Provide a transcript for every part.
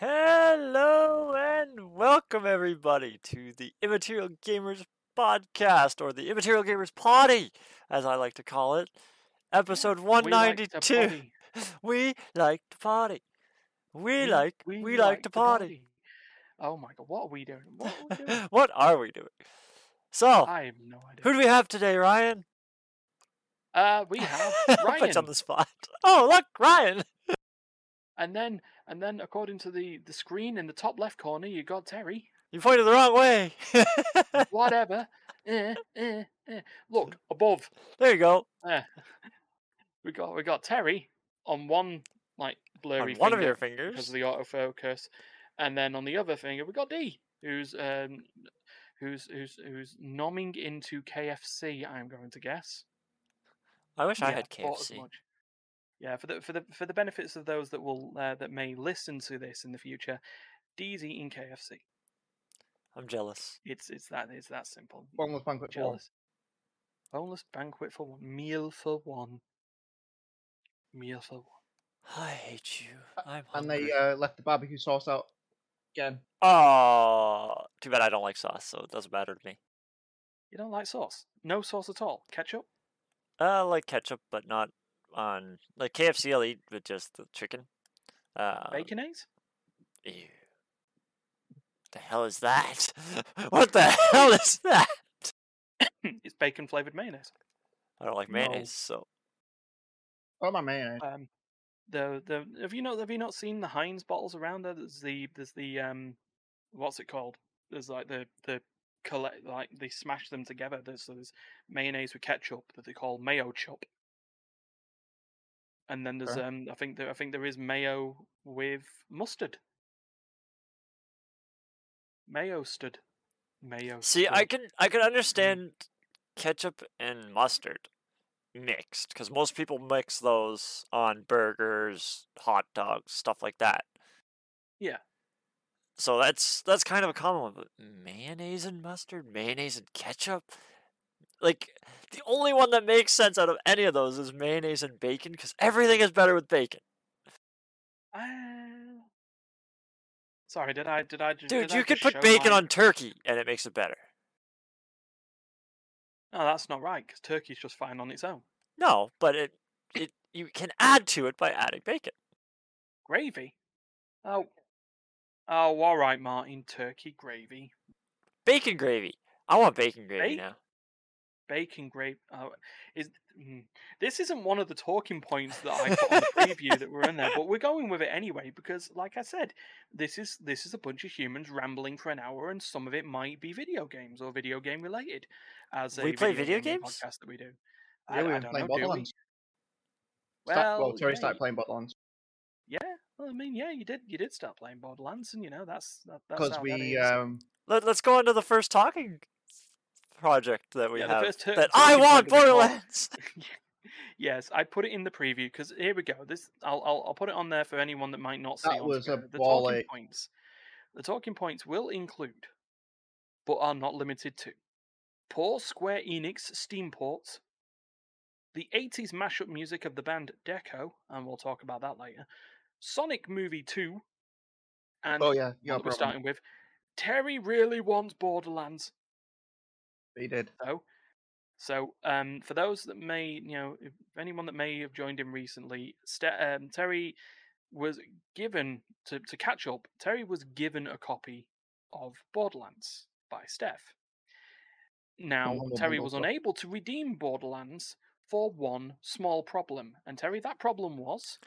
Hello and welcome everybody to the Immaterial Gamers podcast or the Immaterial Gamers Potty, as I like to call it. Episode We like to 192. potty. We like to party. We We- like we, like, to party. Oh my god, what are we doing? What are we doing? what are we doing? So, I have no idea. who do we have today, Ryan? Uh, we have Ryan, on the spot. Oh, look, Ryan. and then and then according to the the screen in the top left corner, you got Terry. You pointed the wrong way. Whatever. eh, eh, eh. Look above. there you go. Eh. We got we got Terry on one like blurry On one of finger your because of the autofocus, and then on the other finger we got D, who's um who's who's who's nomming into KFC. I'm going to guess. I wish I had KFC. Yeah, for the for the for the benefits of those that will uh, that may listen to this in the future, D's eating KFC. I'm jealous. It's it's that it's that simple. Boneless banquet for one. Jealous. Boneless banquet for one. Meal for one. Meal for one. I hate you. I'm And hungry. they uh, left the barbecue sauce out again. Oh, too bad I don't like sauce, so it doesn't matter to me. You don't like sauce? No sauce at all. Ketchup? Uh, I like ketchup, but not on like KFC. I'll eat with just the chicken. Bacon Baconaise? Ew. The hell is that? what the hell is that? it's bacon flavored mayonnaise. I don't like No. mayonnaise, so Oh my man. Um, the the have you not have you not seen the Heinz bottles around there? There's the there's the um, what's it called? There's like the the collect like they smash them together. There's so there's mayonnaise with ketchup that they call mayo chop. And then there's um I think there I think there is mayo with mustard. Mayo stud. Mayo. see, I can I can understand ketchup and mustard mixed because most people mix those on burgers, hot dogs, stuff like that. Yeah. So that's that's kind of a common one, but mayonnaise and mustard, mayonnaise and ketchup. Like the only one that makes sense out of any of those is mayonnaise and bacon because everything is better with bacon. Uh, Sorry, did I did I Dude, did I you could put bacon my- on turkey and it makes it better. No, that's not right because turkey's just fine on its own. No, but it it you can add to it by adding bacon. Gravy? Oh. Oh, all right, Martin. Turkey gravy. Bacon gravy. I want bacon gravy Ba- now. Bacon gravy. Oh, is mm, this isn't one of the talking points that I put on the preview that were in there, but we're going with it anyway because, like I said, this is this is a bunch of humans rambling for an hour, and some of it might be video games or video game related. As a We play video gaming games? podcast that we do. Yeah, I, we I don't playing know. Do we? Borderlands. Start- well, Terry yeah, started playing Borderlands Yeah, well, I mean, yeah, you did. You did start playing Borderlands, and you know that's that, that's because how that we is. um Let, let's go on to the first talking project that we Yeah, have. first that I want point that we call- Borderlands. yes, I put it in the preview because here we go. This I'll, I'll I'll put it on there for anyone that might not see. That was a the ball talking ache. points. The talking points will include, but are not limited to, poor Square Enix Steam ports, the 80s mashup music of the band Deco, and we'll talk about that later. Sonic Movie 2, and oh yeah, yeah, that we're starting with. Terry really wants Borderlands he did. though. So, um, for those that may, you know, if anyone that may have joined in recently, Ste- um, Terry was given to to catch up. Terry was given a copy of Borderlands by Steph. Now, Terry was unable to redeem Borderlands for one small problem, and Terry, that problem was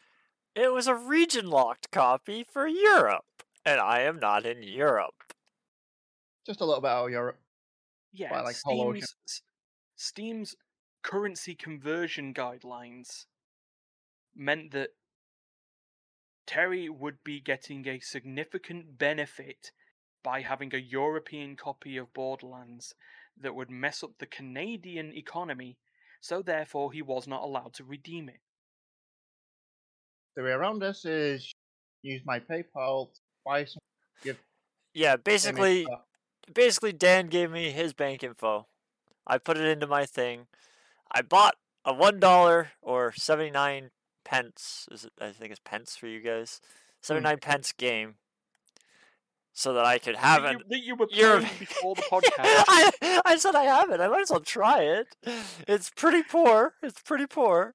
it was a region locked copy for Europe, and I am not in Europe. Just a little bit out of Europe. Yeah, like. Steam's Steam's currency conversion guidelines meant that Terry would be getting a significant benefit by having a European copy of Borderlands that would mess up the Canadian economy, so therefore he was not allowed to redeem it. The way around this is use my PayPal, to buy some. Yeah, basically. Basically, Dan gave me his bank info. I put it into my thing. I bought a one dollar or seventy nine pence. Is it? I think it's pence for you guys. Hmm. Seventy nine pence game so that I could have it. you, that you were playing before the podcast. I, I said I have it. I might as well try it. It's pretty poor. It's pretty poor,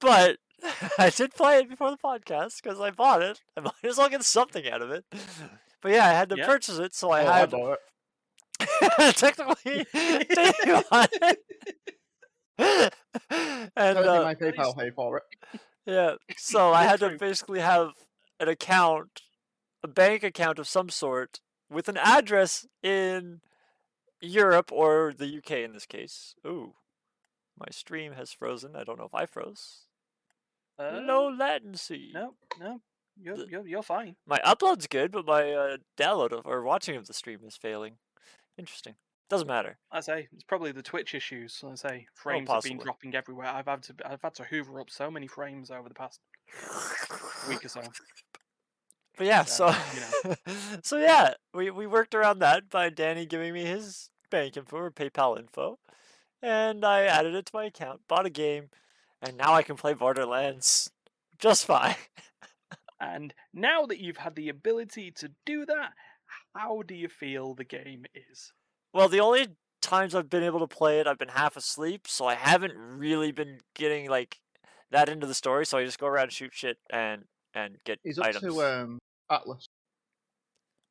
but I did play it before the podcast because I bought it. I might as well get something out of it. But yeah, I had to Yeah. purchase it, so I Oh, I had bought it. technically. Dave bought it. and uh, my PayPal paid for it. yeah, so I had to basically have an account, a bank account of some sort, with an address in Europe or the UK in this case. Ooh, my stream has frozen. I don't know if I froze. Uh, Low latency. no, no, you're, The- you're, you're fine. My upload's good, but my uh, download of, or watching of the stream is failing. Interesting. Doesn't matter. I say it's probably the Twitch issues. I say oh, frames have been dropping everywhere. I've had to I've had to hoover up so many frames over the past week or so. But yeah, So, so so yeah, we we worked around that by Danny giving me his bank info or PayPal info, and I added it to my account, bought a game, and now I can play Borderlands just fine. And now that you've had the ability to do that, how do you feel the game is? Well, the only times I've been able to play it, I've been half asleep, so I haven't really been getting like that into the story. So I just go around and shoot shit and and get He's up items. to um, Atlas.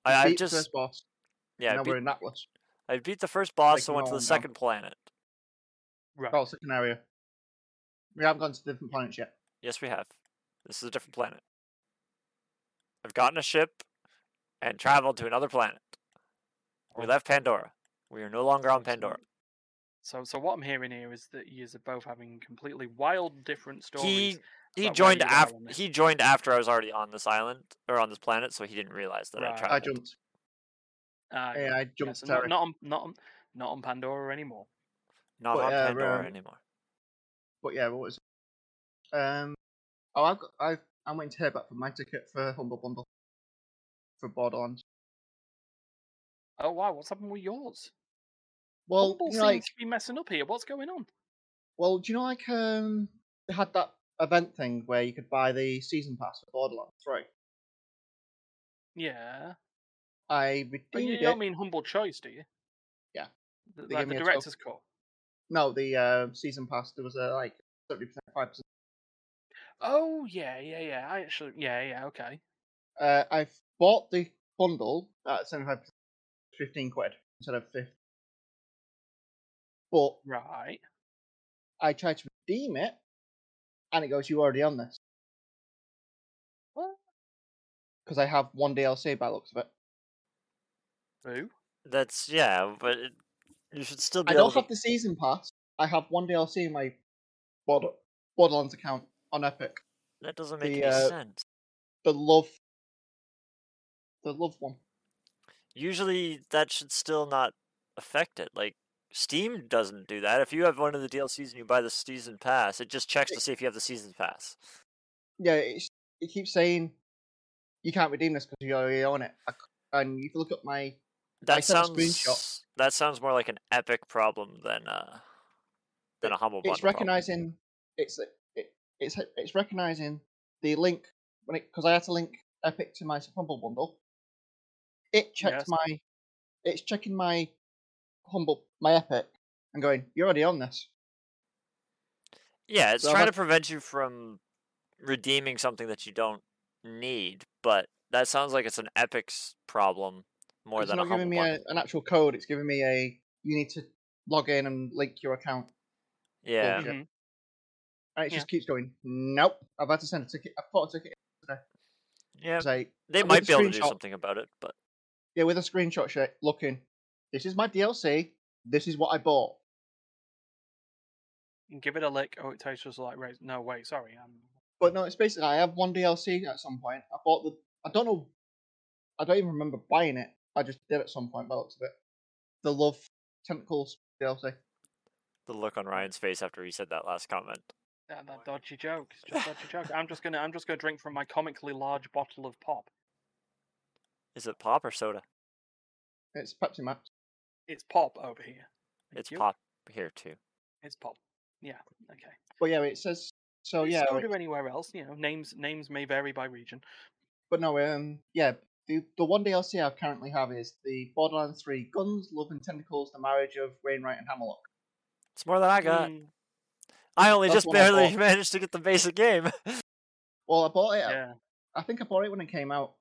I, I beat the just first boss. yeah, I now beat, we're in Atlas. I beat the first boss, Taking so went to the them down. second planet. Right. Oh, second area. We haven't gone to different planets yet. Yes, we have. This is a different planet. I've gotten a ship and traveled to another planet. We left Pandora. We are no longer on So- so- Pandora. So, so what I'm hearing here is that you are both having completely wild, different stories. He he joined after he joined after I was already on this island or on this planet, so he didn't realize that I Right. I traveled. I jumped. Ah, Yeah, I jumped yeah, so not, not on not on not on Pandora anymore. Not But, on uh, Pandora um, anymore. But yeah, what was? Um, oh, I've got, I, I'm waiting to hear back from my ticket for Humble Bundle for Borderlands. Oh wow, what's happened with yours? Well, Humble you know, seems like, to be messing up here. What's going on? well, do you know, like, um, they had that event thing where you could buy the season pass for Borderlands, Three? Yeah. I But you it. don't mean humble choice, do you? Yeah. They like the director's cut. No, the uh, season pass. There was a like thirty percent, five percent. Oh yeah, yeah, yeah. I actually, yeah, yeah. Okay. Uh, I bought the bundle at seventy five percent, fifteen quid instead of fifty. But Right. I tried to redeem it, and it goes, "You already on this," What? because I have one DLC by the looks of it. Who? That's yeah, but it, you should still be I don't to. have the season pass. I have one DLC in my Border- Borderlands account on Epic. That doesn't make the, any uh, sense. The love, the love one. Usually, that should still not affect it. Like Steam doesn't do that. If you have one of the DLCs and you buy the season pass, it just checks to see if you have the season pass. Yeah, it's, it keeps saying you can't redeem this because you're already on it. I And if you look at my That a sounds screenshot. that sounds more like an epic problem than uh than a humble bundle it's problem. recognizing it's it, it's it's recognizing the link when it because I had to link Epic to my Humble bundle. It checked Yes. my, it's checking my Humble my Epic and going, you're already on this. Yeah, it's So trying to prevent you from redeeming something that you don't need, but that sounds like it's an Epic's problem more it's than not a humble giving me a, an actual code. It's giving me a you need to log in and link your account, Yeah, bullshit. Mhm. and it Yeah. just keeps going. Nope, I've had to send a ticket. I bought a ticket today. yeah. to say They with might be able to do screenshot. something about it, but yeah with a screenshot sh- looking. This is my DLC. This is what I bought. Give it a lick. Oh, it tastes just like raisins. No, wait, sorry. Um, But no, it's basically I have one DLC at some point. I bought the. I don't know. I don't even remember buying it. I just did at some point by the looks of it. The Love Tentacles DLC. the look on Ryan's face after he said that last comment. that, that dodgy joke. It's just dodgy joke. I'm just gonna, I'm just gonna drink from my comically large bottle of pop. Is it pop or soda? It's Pepsi Max. It's pop over here. Thank It's you. pop here too. It's pop. Yeah. Okay. But yeah, it says so. Yeah, soda it- anywhere else? You know, names names may vary by region. but no. Um, yeah. the the one DLC I currently have is the Borderlands 3 Guns, Love and Tentacles: The Marriage of Wainwright and Hammerlock. It's more than I got. Mm, I only That's just barely managed to get the basic game. Well, I bought it. yeah. I think I bought it when it came out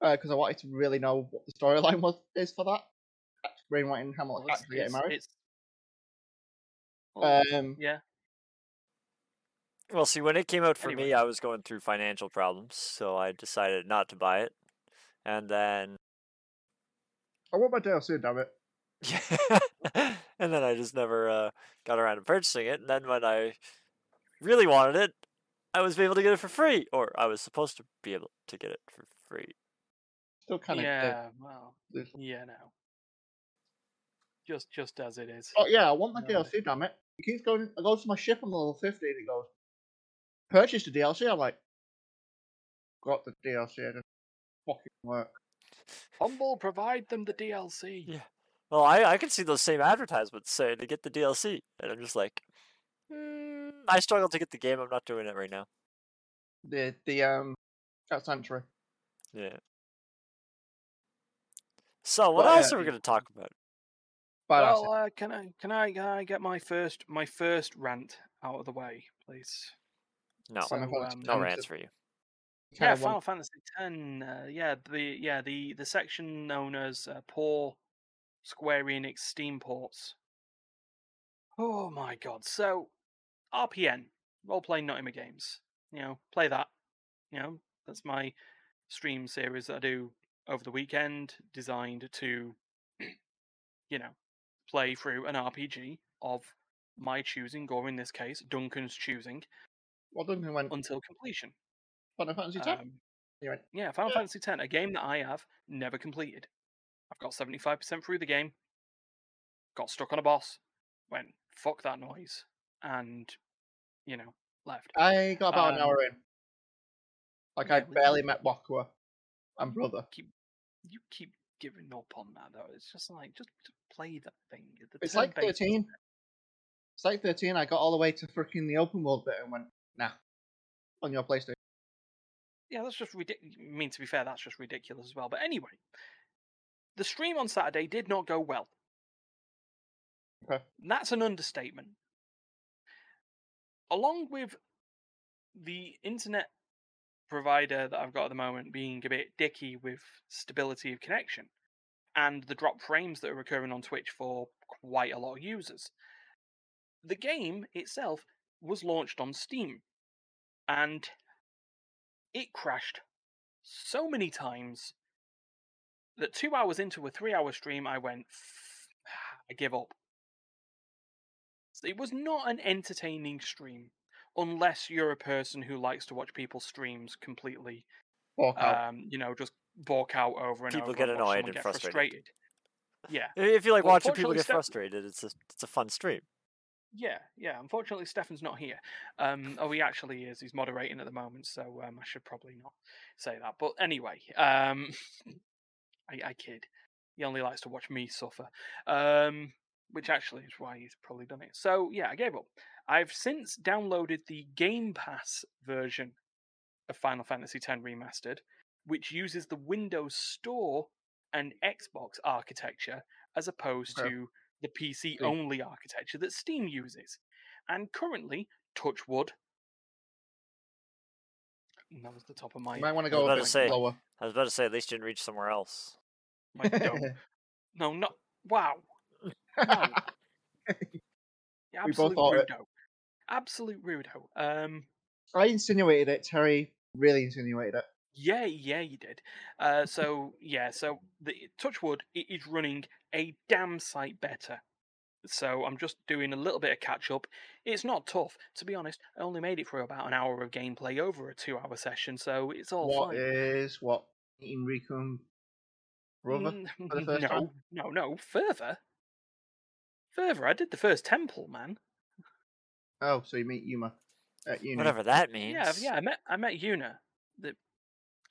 because I wanted to really know what the storyline was is for that. Wainwright and Hammerlock Well, actually getting married. it's well, Um, yeah. well, see, when it came out for me, I was going through financial problems, so I decided not to buy it. And then, I want my DLC, damn it. and then I just never uh, got around to purchasing it. And then when I really wanted it, I was able to get it for free, or I was supposed to be able to get it for free. Still kind of. yeah. Well. this- Yeah. No. Just just as it is. Oh yeah, I want my No. DLC, damn it. It keeps going. I go to my ship on level 50 and it goes, purchase the DLC. I'm like, got the DLC. It doesn't fucking work. Humble, provide them the DLC. Yeah. Well, I, I can see those same advertisements saying to get the DLC, and I'm just like, mm, I struggle to get the game. I'm not doing it right now. The the um, that's Sanctuary. Yeah. So, what Well, else yeah, are we going to talk about? Well, uh, can I can I can I get my first my first rant out of the way, please? No, So, um, no rants for you. Yeah, Final want- Fantasy X. Uh, yeah, the yeah the the section known as uh, poor Square Enix Steam ports. Oh my god! So RPN role playing Nottingham games. You know, play that. You know, that's my stream series that I do over the weekend, designed to, you know, play through an RPG of my choosing, or in this case, Duncan's choosing, Well, Duncan went until completion. Final Fantasy X. Um, went, yeah, Final Yeah. Fantasy X, a game that I have never completed. I've got 75% through the game, got stuck on a boss, went, fuck that noise, and, you know, left. I got about an Um, hour in. Like I yeah, we- barely met Wakka and brother. You keep giving up on that, though. It's just like, just, just play that thing. The It's like 13. It's like 13. I got all the way to freaking the open world bit and went, nah, on your PlayStation. Yeah, that's just ridiculous. I mean, to be fair, that's just ridiculous as well. But anyway, the stream on Saturday did not go well. Okay. That's an understatement. Along with the internet provider that I've got at the moment being a bit dicky with stability of connection and the drop frames that are occurring on Twitch for quite a lot of users, the game itself was launched on Steam and it crashed so many times that two hours into a three hour stream, I went, I give up. It was not an entertaining stream, unless you're a person who likes to watch people's streams completely, Walk out. um, you know, just balk out over and People over. get and annoyed and get frustrated. Yeah, If you like Well, watching people get Steph- frustrated, it's a it's a fun stream. yeah, yeah. Unfortunately, Stefan's not here. Um, oh, he actually is. He's moderating at the moment, so um, I should probably not say that. But anyway, um, I, I kid. He only likes to watch me suffer, um, which actually is why he's probably done it. So yeah, I gave up. I've since downloaded the Game Pass version of Final Fantasy X Remastered, which uses the Windows Store and Xbox architecture as opposed Okay. to the PC See. only architecture that Steam uses. And currently, touch wood. and mm, That was the top of my You might want to I was go about a to bit say. lower. I was about to say at least you didn't reach somewhere else. my dome. no, not wow. No. Yeah, We both Absolute thought it. rudo. Absolute rudo. Um, I insinuated it. Terry really insinuated it. yeah, yeah, you did. Uh, so yeah, so the Touchwood it is running a damn sight better. So I'm just doing a little bit of catch up. It's not tough, to be honest. I only made it through about an hour of gameplay over a two-hour session, so it's all What fine. is what? Rikku and brother? Mm, for the first no, time? no, no. Further, further. I did the first temple, man. Oh, so you meet Yuna at uni. Whatever that means. Yeah, yeah. I met I met Yuna. The,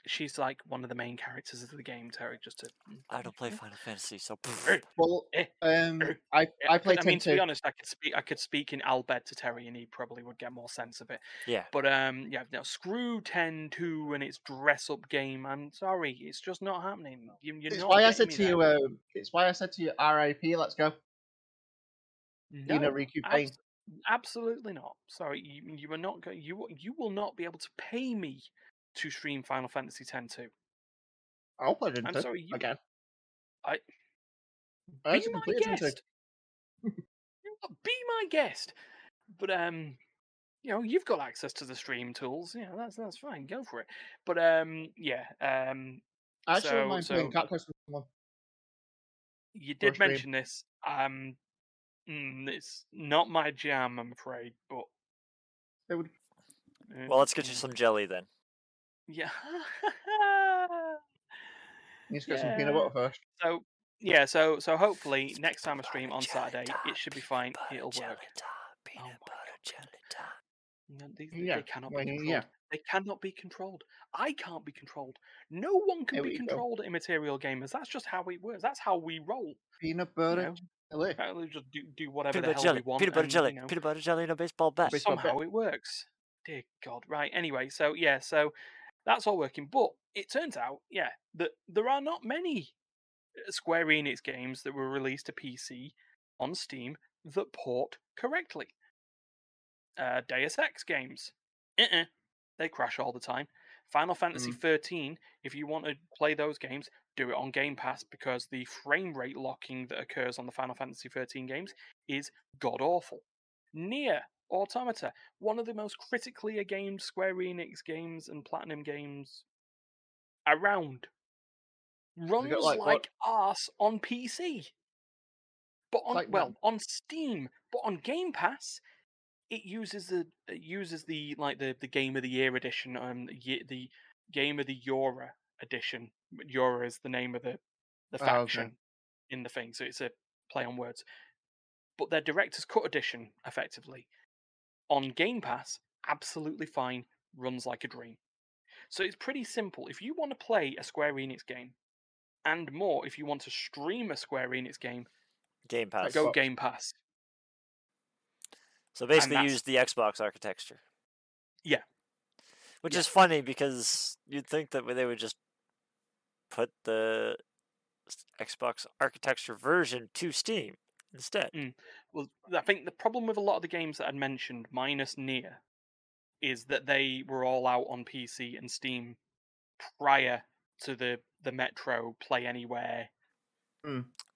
she's like one of the main characters of the game, Terry. Just to I don't play Final Fantasy, so Eh, Well, Eh, um, eh, I Yeah, I played I mean, to be honest, I could speak. I could speak in Al Bhed to Terry, and he probably would get more sense of it. yeah. But um, yeah, no, screw 10-2 and its dress up game. I'm sorry, it's just not happening. You, you're It's not why I said to there. you. Uh, it's why I said to you, R.I.P. Let's go. You know, No, Rikku Paine. Abs- absolutely not. Sorry, you you are not going. You you will not be able to pay me to stream Final Fantasy X-2. I'll play it I'm sorry, you again. I- I be my guest. You be my guest. But um, you know, you've got access to the stream tools. Yeah, that's that's fine. Go for it. But um, yeah, um, I actually So- mind playing so- Cactus with someone. you For a did mention this. Um, mm, it's not my jam, I'm afraid. But it would. Well, let's get you some jelly then. Yeah. Need to get some peanut butter first. so yeah, so so hopefully next time I stream on Saturday, it should be fine. It'll work. time, Peanut my butter jelly time. No, these, Yeah, they cannot be controlled. yeah. They cannot be controlled. I can't be controlled. No one can be we go. controlled at Immaterial Gamers. That's just how it works. That's how we roll. Peanut You butter know, jelly. apparently just do, do whatever Peanut the butter hell jelly. we want. Peanut butter and, jelly. You know, Peanut butter jelly and a baseball bat. Baseball somehow it works. Dear God. Right. Anyway, so yeah, so that's all working. But it turns out, yeah, that there are not many uh, Square Enix games that were released to PC on Steam that port correctly. Uh, Deus Ex games, uh-uh, they crash all the time. Final Fantasy Mm. 13, if you want to play those games, do it on Game Pass because the frame rate locking that occurs on the Final Fantasy 13 games is god awful. NieR Automata, one of the most critically acclaimed Square Enix games and Platinum games around, runs got, like, like, arse on PC. But on Like well, on Steam, but on Game Pass, it uses the it uses the like the the Game of the Year edition, um, the, the Game of the YoRHa edition. YoRHa is the name of the the Oh, okay. faction in the thing, so it's a play on words. But their director's cut edition, effectively, on Game Pass, absolutely fine, runs like a dream. So it's pretty simple. If you want to play a Square Enix game, and more, if you want to stream a Square Enix game, Game Pass. go Game Pass. So basically, use the Xbox architecture. Yeah. Which Yeah. is funny because you'd think that they would just put the Xbox architecture version to Steam instead. Mm. Well, I think the problem with a lot of the games that I'd mentioned, minus NieR, is that they were all out on PC and Steam prior to the the Metro Play Anywhere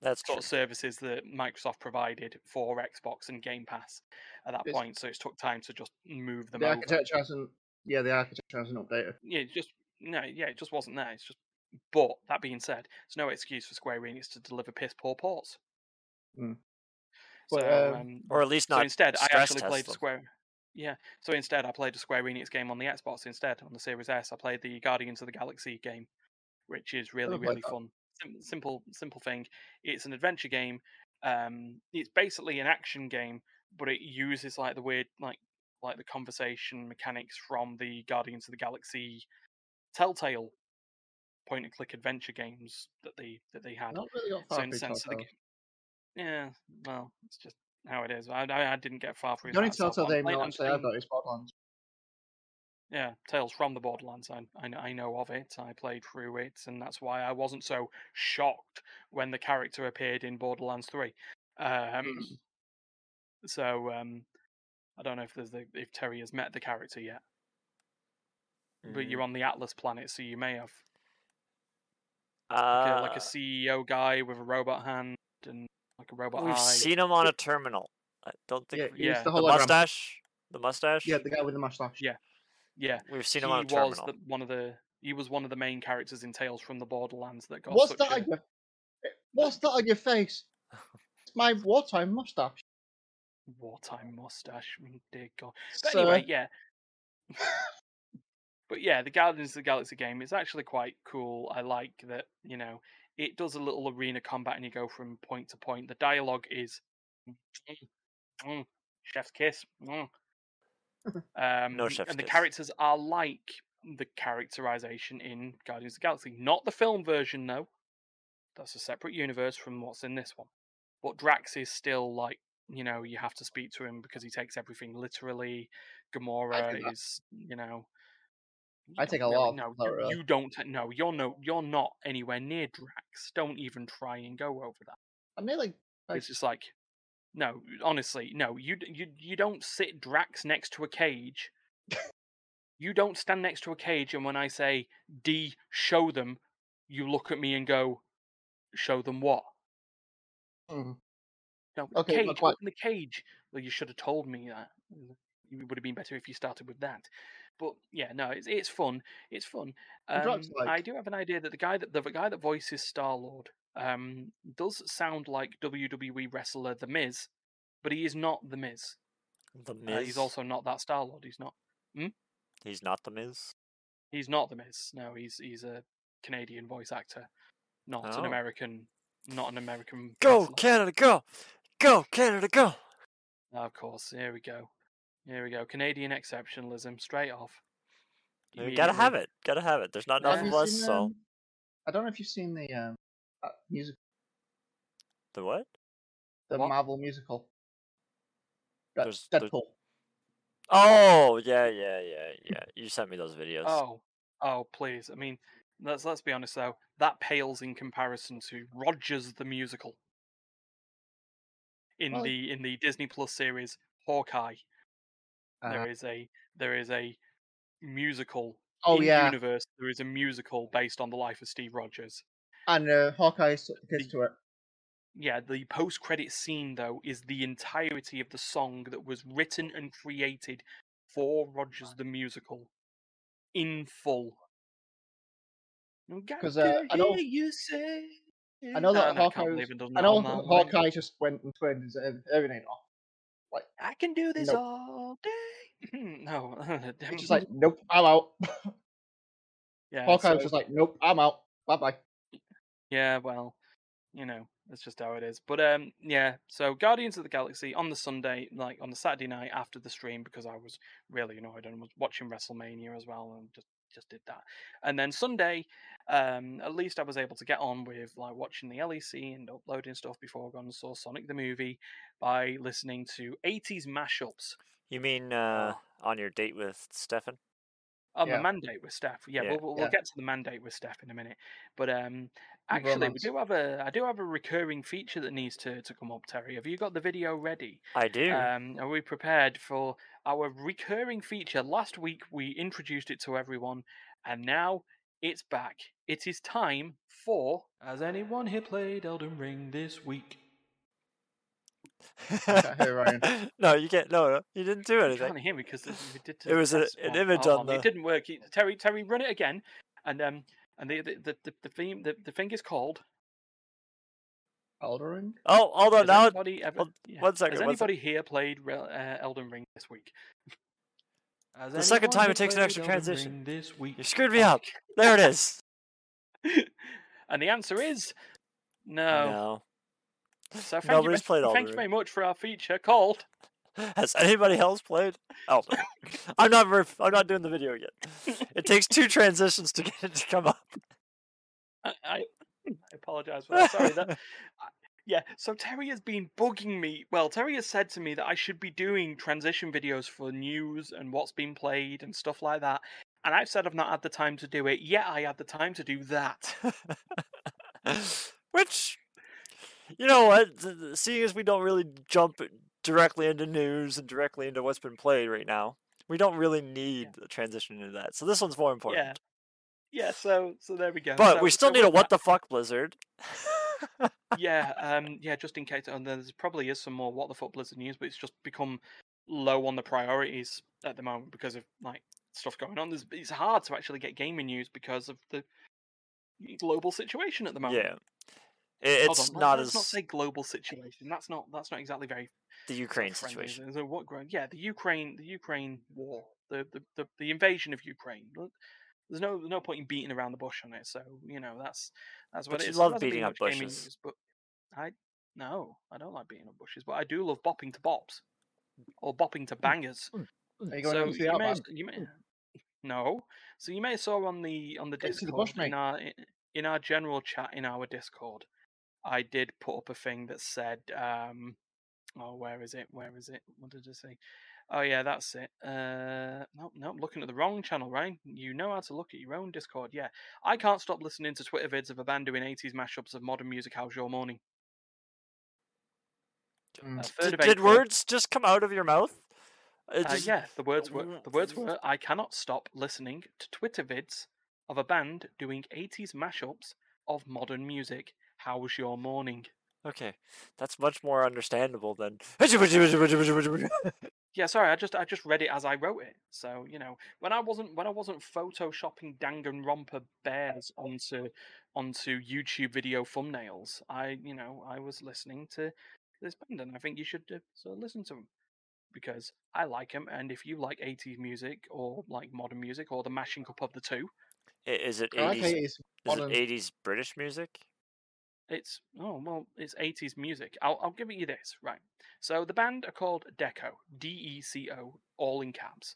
That's true. sort of services that Microsoft provided for Xbox and Game Pass at that It's- point. So it took time to just move them The over. architecture hasn't. Yeah, the architecture hasn't updated. Yeah, just no, yeah, it just wasn't there. It's just. But that being said, there's no excuse for Square Enix to deliver piss poor ports. Mm. So But, um, um, Or at least not. so instead, I actually played them. Square. Yeah. So instead, I played a Square Enix game on the Xbox instead on the Series S. I played the Guardians of the Galaxy game, which is really really that. fun. Sim- simple simple thing. It's an adventure game. Um, it's basically an action game, but it uses like the weird like like the conversation mechanics from the Guardians of the Galaxy Telltale point and click adventure games that they that they had. Not really got So in the sense of the game, yeah, well, it's just how it is. I, I, I didn't get far through. The only Telltale game on actually that is Borderlands. Yeah, Tales from the Borderlands. I, I I know of it. I played through it, and that's why I wasn't so shocked when the character appeared in Borderlands Three. Um, so um, I don't know if there's the, if Terry has met the character yet, but Mm, you're on the Atlas planet, so you may have uh, like, a, like a CEO guy with a robot hand and like a robot eye. We've eye. seen him on a terminal. I don't think Yeah, we- he's yeah. the the mustache. The mustache. Yeah, the guy with the mustache. Yeah. Yeah, we've seen he him on was terminal. the, one of the he was one of the main characters in Tales from the Borderlands that got What's that a, on your? What's that on your face? It's my wartime mustache. wartime mustache. Dear God. But So, anyway, yeah. but yeah, the Guardians of the Galaxy game is actually quite cool. I like that, you know, it does a little arena combat and you go from point to point. The dialogue is mm, mm, chef's kiss. mm. Um, No chef's and the kiss. characters are like the characterization in Guardians of the Galaxy. Not the film version, though. That's a separate universe from what's in this one. But Drax is still like, you know, you have to speak to him because he takes everything literally. Gamora is, you know. you I take a really- lot No, you- you don't. No, you're no, you're not anywhere near Drax. Don't even try and go over that. I mean, like, like It's just like, no, honestly, no. You you you don't sit Drax next to a cage. you don't stand next to a cage, and when I say D, show them, you look at me and go, show them what? mm, No, Okay, cage. what- Open the cage. Well, you should have told me that. It would have been better if you started with that. But yeah, no, it's it's fun. It's fun. Um, like- I do have an idea that the guy that the guy that voices Star Lord um, does sound like WWE wrestler The Miz, but he is not The Miz. The Uh, Miz. he's also not that Star Lord. He's not. Hmm? He's not the Miz. He's not The Miz. No, he's he's a Canadian voice actor, not an Oh. American. Not an American. Go wrestler. Canada, go! Go Canada, go! Of course, here we go. Here we go. Canadian exceptionalism, straight off. You gotta have it. Gotta have it. There's not Yeah. enough of us, so um, I don't know if you've seen the um, uh, music, the what? the What? Marvel musical. There's- there- Deadpool. Oh yeah, yeah, yeah, yeah. You sent me those videos. Oh, oh, please. I mean, let's let's be honest though. That pales in comparison to Rogers the musical. In Well- the in the Disney Plus series Hawkeye, Uh, there is a there is a musical. oh in yeah, universe there is a musical based on the life of Steve Rogers. And uh, Hawkeye took the kids the- to it. Yeah, the post-credit scene though is the entirety of the song that was written and created for Rogers the musical, in full. Because uh, I know, you say. I know that no, Hawkeye. believe I know that. Hawkeye just went and turned his everything off. Like I can do this Nope. all day. no, He's just like, nope, I'm out. yeah, Hawkeye was so- just like, nope, I'm out. Bye bye. Yeah, well, you know, that's just how it is. But um, yeah. So Guardians of the Galaxy on the Sunday, like on the Saturday night after the stream, because I was really annoyed and was watching WrestleMania as well, and just just did that. And then Sunday, um, at least I was able to get on with like watching the LEC and uploading stuff before I gone and saw Sonic the movie by listening to 80s mashups. You mean uh, on your date with Stefan? On Yeah. the mandate with Steph, yeah, Yeah. we'll, we'll, we'll Yeah. get to the mandate with Steph in a minute. But um, The actually, we do have a I do have a recurring feature that needs to, to come up. Terry, have you got the video ready? I do. Um, are we prepared for our recurring feature? Last week we introduced it to everyone, and now it's back. It is time for. Has anyone here played Elden Ring this week? can't Ryan. no, you can't. No, no, you didn't do You anything. can't hear me because we did. It was a- an image Hold on the- It didn't work. Terry, Terry, run it again, and um, and the the the, the, the theme the, the thing is called. Elden Ring. Oh, hold on. Has Now, anybody ever? hold- yeah. one second, Has one sec- anybody here played uh, Elden Ring this week? Has The second time it takes an extra Elden transition. Ring This week. you screwed me up. There it is. and the answer is no. No. So thank Nobody's you, played very- Elden thank you very much for our feature called. Has anybody else played Elden oh, I'm not. I'm not doing the video yet. It takes two transitions to get it to come up. I, I, I apologize for that. Sorry. That, I- yeah. So Terry has been bugging me. Well, Terry has said to me that I should be doing transition videos for news and what's been played and stuff like that. And I've said I've not had the time to do it. Yet I had the time to do that. Which, you know what? Seeing as we don't really jump directly into news and directly into what's been played right now, we don't really need a transition into that. So this one's more important. Yeah. Yeah. So so there we go. But So- we still so need a what that- the fuck Blizzard. yeah, um, yeah, just in case, and there's probably is some more what the fuck Blizzard news, but it's just become low on the priorities at the moment because of like stuff going on. There's, it's hard to actually get gaming news because of the global situation at the moment. yeah. I- Hold It's on, not let's as not say global situation. That's not that's not exactly very the Ukraine friendly, situation. So what? Yeah, the Ukraine, the Ukraine war, the the, the, the invasion of Ukraine. There's no there's no point in beating around the bush on it. So you know that's that's what But it you is. love There beating up much bushes. news, but I no, I don't like beating up bushes, but I do love bopping to bops or bopping to mm, bangers. Mm, mm. Are you going so to see you may, you may No. So you may have saw on the on the Go to the Discord bush, in our in our general chat in our Discord, I did put up a thing that said, um, oh, where is it? Where is it? What did it say? Oh yeah, that's it. Uh, no, no, I'm looking at the wrong channel, right? You know how to look at your own Discord. Yeah, I can't stop listening to Twitter vids of a band doing 80s mashups of modern music. How's your morning? Mm. Uh, Did, did words just come out of your mouth? Uh, just- yeah, the words were the words were I cannot stop listening to Twitter vids of a band doing 80s mashups of modern music. How's your morning? Okay, that's much more understandable than. Yeah, sorry, I just I just read it as I wrote it. So, you know, when I wasn't when I wasn't photoshopping Danganronpa bears onto onto YouTube video thumbnails, I, you know, I was listening to this band and I think you should uh, of listen to them because I like them and if you like 80s music or like modern music or the mashing up of the two, Is it I 80s? 80s. Is it 80s British music? It's oh well, it's eighties music. I'll I'll give it you this right. So the band are called Deco, D E C O, all in caps,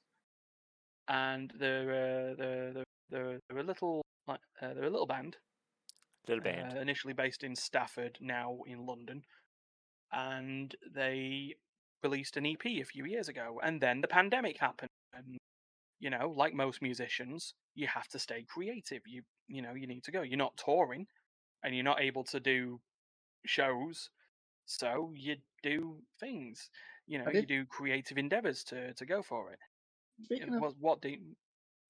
and they're uh, they're they're they're a little uh, they're a little band, Little band. uh, initially based in Stafford, now in London, and they released an EP a few years ago, and then the pandemic happened, and you know, like most musicians, you have to stay creative. You you know, you need to go. You're not touring, and you're not able to do shows, so you do things. You know, you do creative endeavors to to go for it. You Speaking know, of, what, what do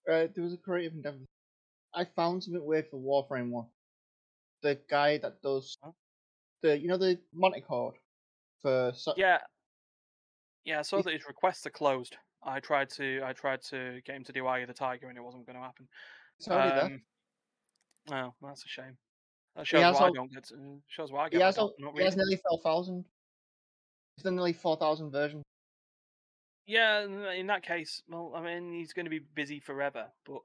uh, there was a creative endeavor. I found something weird for Warframe One. The guy that does Huh? the, you know, the Mandachord for so- Yeah. Yeah, I saw that his requests are closed. I tried to I tried to get him to do Eye of the Tiger and it wasn't going to happen. there. Um, oh, that's a shame. That He shows has why I don't get to, shows why I He get my has, dot al- not he has nearly four thousand. He's done nearly four thousand versions. Yeah, in that case, well, I mean, he's going to be busy forever. But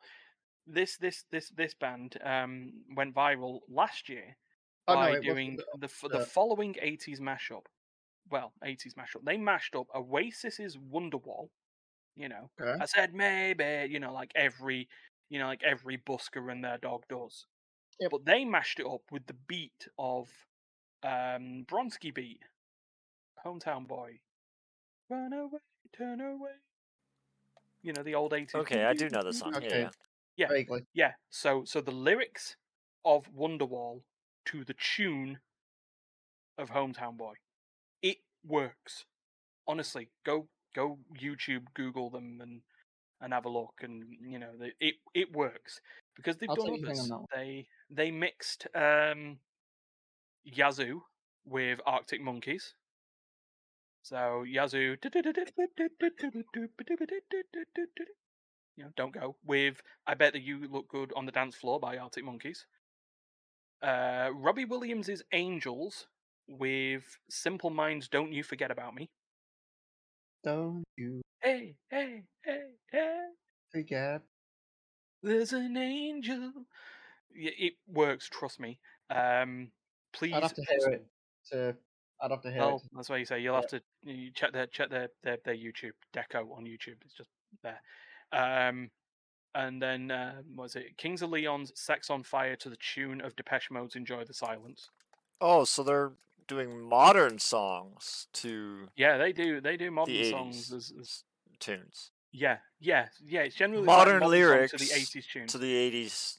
this this this this band um went viral last year Oh by was doing the- the the the- following 80s mashup. Well, 80s mashup. They mashed up Oasis's Wonderwall. You know, Okay. I said maybe. You know, like every you know like every busker and their dog does. Yep. But they mashed it up with the beat of um Bronski beat, Hometown Boy, Run away, turn away. You know the old 80s. Okay, I do know the song. Yeah, Okay. yeah. Yeah. Vaguely. Yeah, so so the lyrics of Wonderwall to the tune of Hometown Boy, it works. Honestly, go go YouTube, Google them, and and have a look, and you know they, it it works because they've I'll done this. on. They they mixed um, Yazoo with Arctic Monkeys. So Yazoo, you know, don't go with I bet that you look good on the dance floor by Arctic Monkeys. Uh, Robbie Williams' Angels with Simple Minds, Don't You Forget About Me. Don't you Hey, hey, hey, hey, forget. there's an angel. Yeah, it works, trust me. Um, please. I'd have to hear it to. I'd have to hear Well, it. that's why you say you'll have to you check their check their, their their YouTube Deco on YouTube. It's just there. Um, and then uh, what was it Kings of Leon's "Sex on Fire" to the tune of Depeche Mode's "Enjoy the Silence." Oh, so they're doing modern songs to Yeah, they do. They do modern songs. As, as, tunes. Yeah, yeah, yeah. It's generally like Modern lyrics to the '80s tune. To the 80s,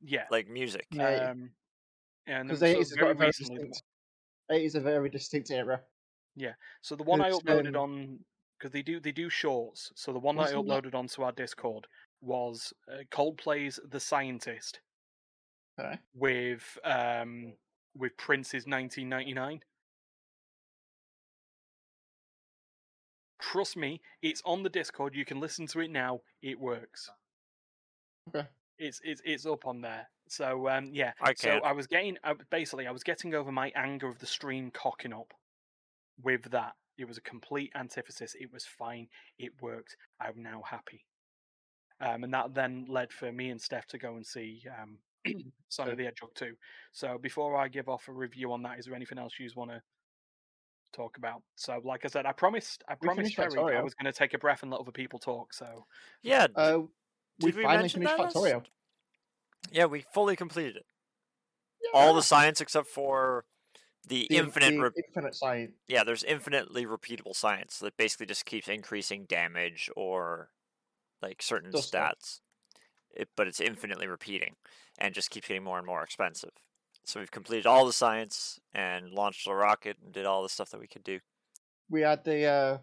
yeah, like music. Yeah, um, yeah, and because then the so eighties has got a very distinct. Eighties a very distinct era. Yeah. So the one I uploaded um, on because they do they do shorts. So the one that I Wasn't that- uploaded onto our Discord was uh, Coldplay's "The Scientist" Okay. with um with Prince's 1999. Trust me, it's on the Discord. You can listen to it now. It works. Okay. It's it's it's up on there. So um yeah. I So. I was getting I, basically I was getting over my anger of the stream cocking up with that. It was a complete antithesis. It was fine. It worked. I'm now happy. Um, and that then led for me and Steph to go and see um, Sonic the Hedgehog 2. So before I give off a review on that, is there anything else you want to talk about? So, like I said, I promised I promised Terry I was going to take a breath and let other people talk. So Yeah, Uh, we finally finished Factorio. Yeah, we fully completed it. All the science except for the, The infinite. the re- infinite science. yeah, there's infinitely repeatable science that basically just keeps increasing damage or like certain stats. It, but it's infinitely repeating and just keeps getting more and more expensive. So we've completed all the science and launched the rocket and did all the stuff that we could do. We had the uh,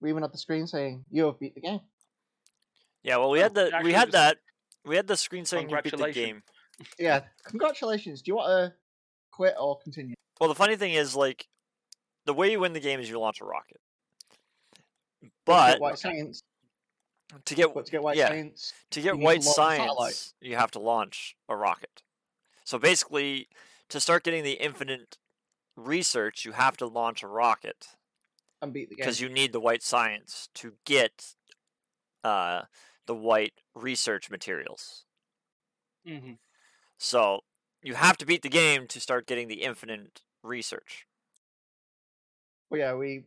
we even had the screen saying you have beat the game. Yeah, well, we Oh, had the it we had that we had the screen saying you beat the game. Yeah, congratulations. Do you want to quit or continue? Well, the funny thing is, like, the way you win the game is you launch a rocket. To get But white science, to get to get white yeah. science, to get white launch satellite. science, you have to launch a rocket. So basically, to start getting the infinite research, you have to launch a rocket and beat the game. because you need the white science to get uh, the white research materials. Mm-hmm. So you have to beat the game to start getting the infinite research. Well, yeah, we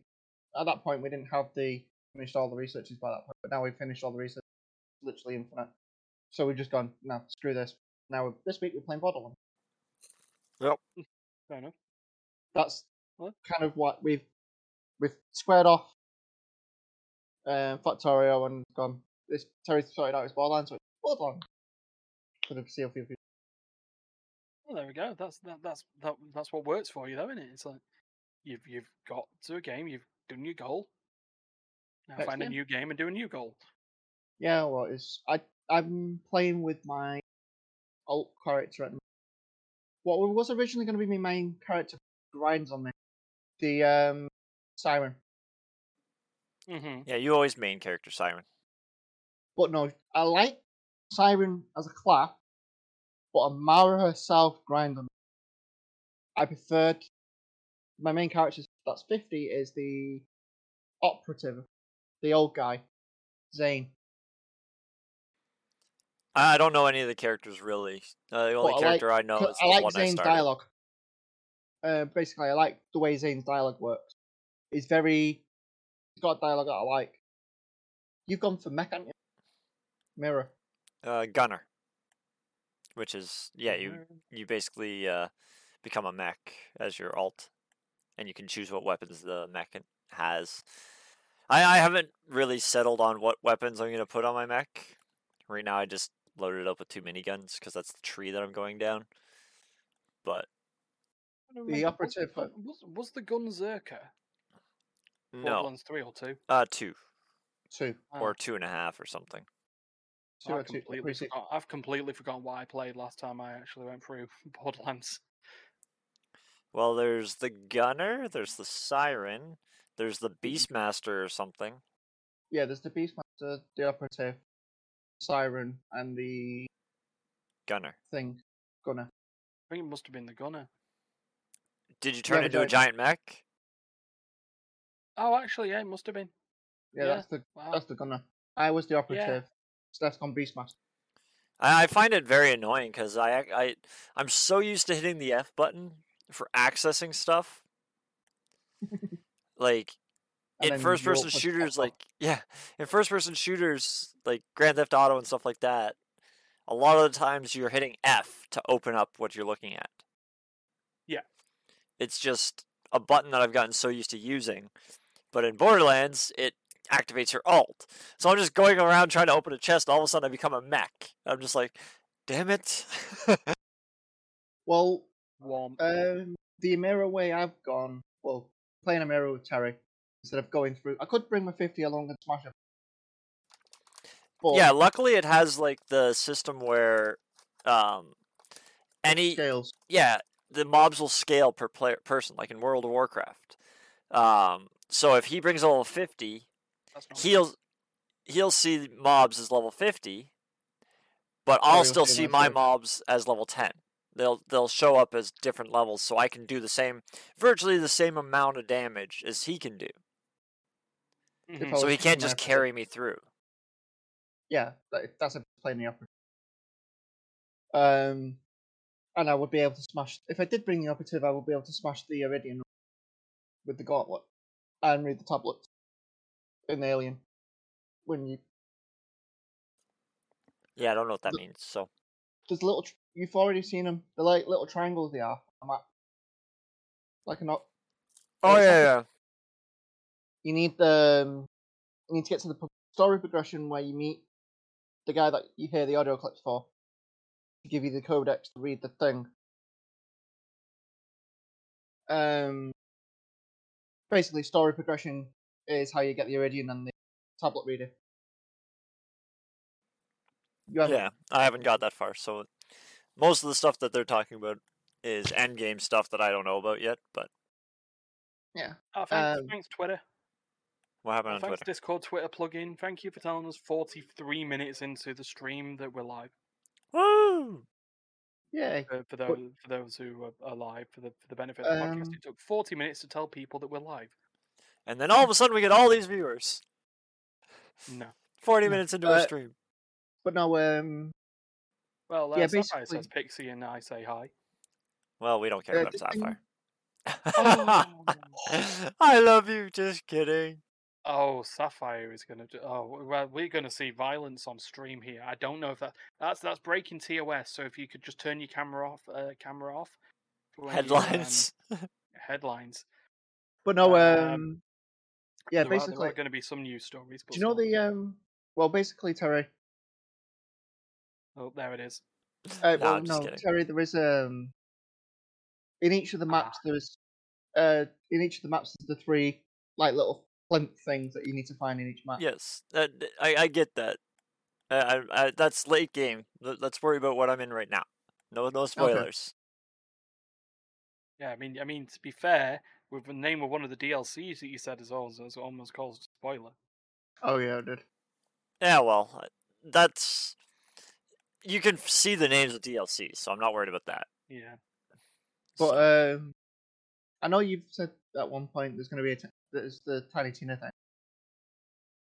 at that point we didn't have the finished all the researches by that point, but now we've finished all the research, literally infinite. So we've just gone, no, screw this. Now we're- this week we're playing Borderlands. Fair enough. That's What? kind of what we've we've squared off. Uh, Factorio and gone. This Terry sorted out his Borderlands, so it's Borderlands for the foreseeable future. Well, there we go. That's that, that's that, that's what works for you, though, isn't it? It's like you've you've got to a game, you've done your goal. Now Next find a new game and do a new goal. Yeah, well, it's I I'm playing with my alt character. At, the- what was originally going to be my main character grinds on me, the um siren. Mm-hmm. Yeah, you always main character Siren. But no, I like siren as a class, but Amara herself grind on me. I preferred my main character that's fifty is the operative, the old guy, Zane. I I don't know any of the characters really. Uh, the only I like- character I know is I the like one I Zane's started. dialogue. Uh, basically, I like the way Zane's dialogue works. It's very. He's got dialogue that I like. You've gone for mech, haven't you? Mirror. Uh, Gunner, which is yeah, you you basically uh, become a mech as your alt, and you can choose what weapons the mech has. I, I haven't really settled on what weapons I'm gonna put on my mech. Right now, I just loaded it up with two miniguns because that's the tree that I'm going down. But I The remember, was operative, Was, was the Gunzerker? no, Borderlands three or two? uh, two Two. Ah, or two and a half or something. Two I or two. completely appreciate- forgot, I've completely forgotten what I played last time I actually went through Borderlands. Well, there's the gunner, there's the siren, there's the beastmaster or something. Yeah, there's the Beastmaster, the operative, Siren, and the Gunner. thing, Gunner. I think it must have been the gunner. Did you turn the into a giant- giant mech? Oh, actually, yeah, it must have been. Yeah, Yeah. that's the Wow. that's the Gunner. I was the operative. Steph's gone Beastmaster. I, I find it very annoying because I, I I'm so used to hitting the F button for accessing stuff. like And in first person shooters, like yeah, in first person shooters like Grand Theft Auto and stuff like that, a lot of the times you're hitting F to open up what you're looking at. Yeah. It's just a button that I've gotten so used to using. But in Borderlands, it activates your alt. So I'm just going around trying to open a chest, all of a sudden I become a mech. I'm just like, damn it. Well, um, the Amara way I've gone, well, playing Amara with Terry instead of going through. I could bring my 50 along and smash it. But yeah, luckily it has like the system where um any scales. yeah, the mobs will scale per player person like in World of Warcraft. Um so if he brings a level 50, he'll he'll see mobs as level 50, but Oh, I'll you'll still see see them as my level- mobs as level 10. They'll they'll show up as different levels so I can do the same virtually the same amount of damage as he can do. Mhm. So he can't just carry me through. Yeah, that's a playing the operative. Um, and I would be able to smash. If I did bring the operative, I would be able to smash the Eridian with the gauntlet and read the tablet in the alien when you Yeah, I don't know what that The- means. So There's little. Tr- you've already seen them. They're like little triangles. They are. on a map. Like a not. Oh yeah, like a- yeah. You need the. Um, you need to get to the story progression where you meet the guy that you hear the audio clips for. To give you the codex to read the thing. Um. Basically, story progression is how you get the Eridian and the tablet reader. Yeah, I haven't got that far. So most of the stuff that they're talking about is end game stuff that I don't know about yet. But yeah. Oh, thanks, Um, thanks Twitter. What happened Oh, on thanks Twitter? Discord Twitter plugin. Thank you for telling us 43 minutes into the stream that we're live. Woo! Yay. For, for But- those for those who are, are live, for the for the benefit of the podcast, Um, it took 40 minutes to tell people that we're live. And then all of a sudden we get all these viewers. No. Forty No, minutes into a uh, stream. But no, um, Well, uh, Yeah, Sapphire says Pixie and I say hi. Well, we don't care uh, about the thing- Sapphire. Oh. I love you. Just kidding. Oh, Sapphire is gonna do. Oh, well, we're gonna see violence on stream here. I don't know if that that's that's breaking TOS. So if you could just turn your camera off, uh, camera off. for when you, um, Headlines. headlines. but no, Um, um, yeah, there are, basically, there are going to be some news stories. But do you know the um? Well, basically, Terry. Oh, there it is. Uh, Nah, well, I'm no, kidding. Terry. There is um. In each of the maps, Ah. there is, uh, in each of the maps, there's the three like little plinth things that you need to find in each map. Yes, that, I I get that. I, I, I that's late game. Let- Let's worry about what I'm in right now. No no spoilers. Yeah, I mean, I mean to be fair, with the name of one of the DLCs that you said as well, as almost called a spoiler. Oh yeah, I did. Yeah, well, uh, that's you can see the names of DLC, so I'm not worried about that. Yeah. But So- um, I know you've said at one point there's going to be a t- there's the Tiny Tina thing,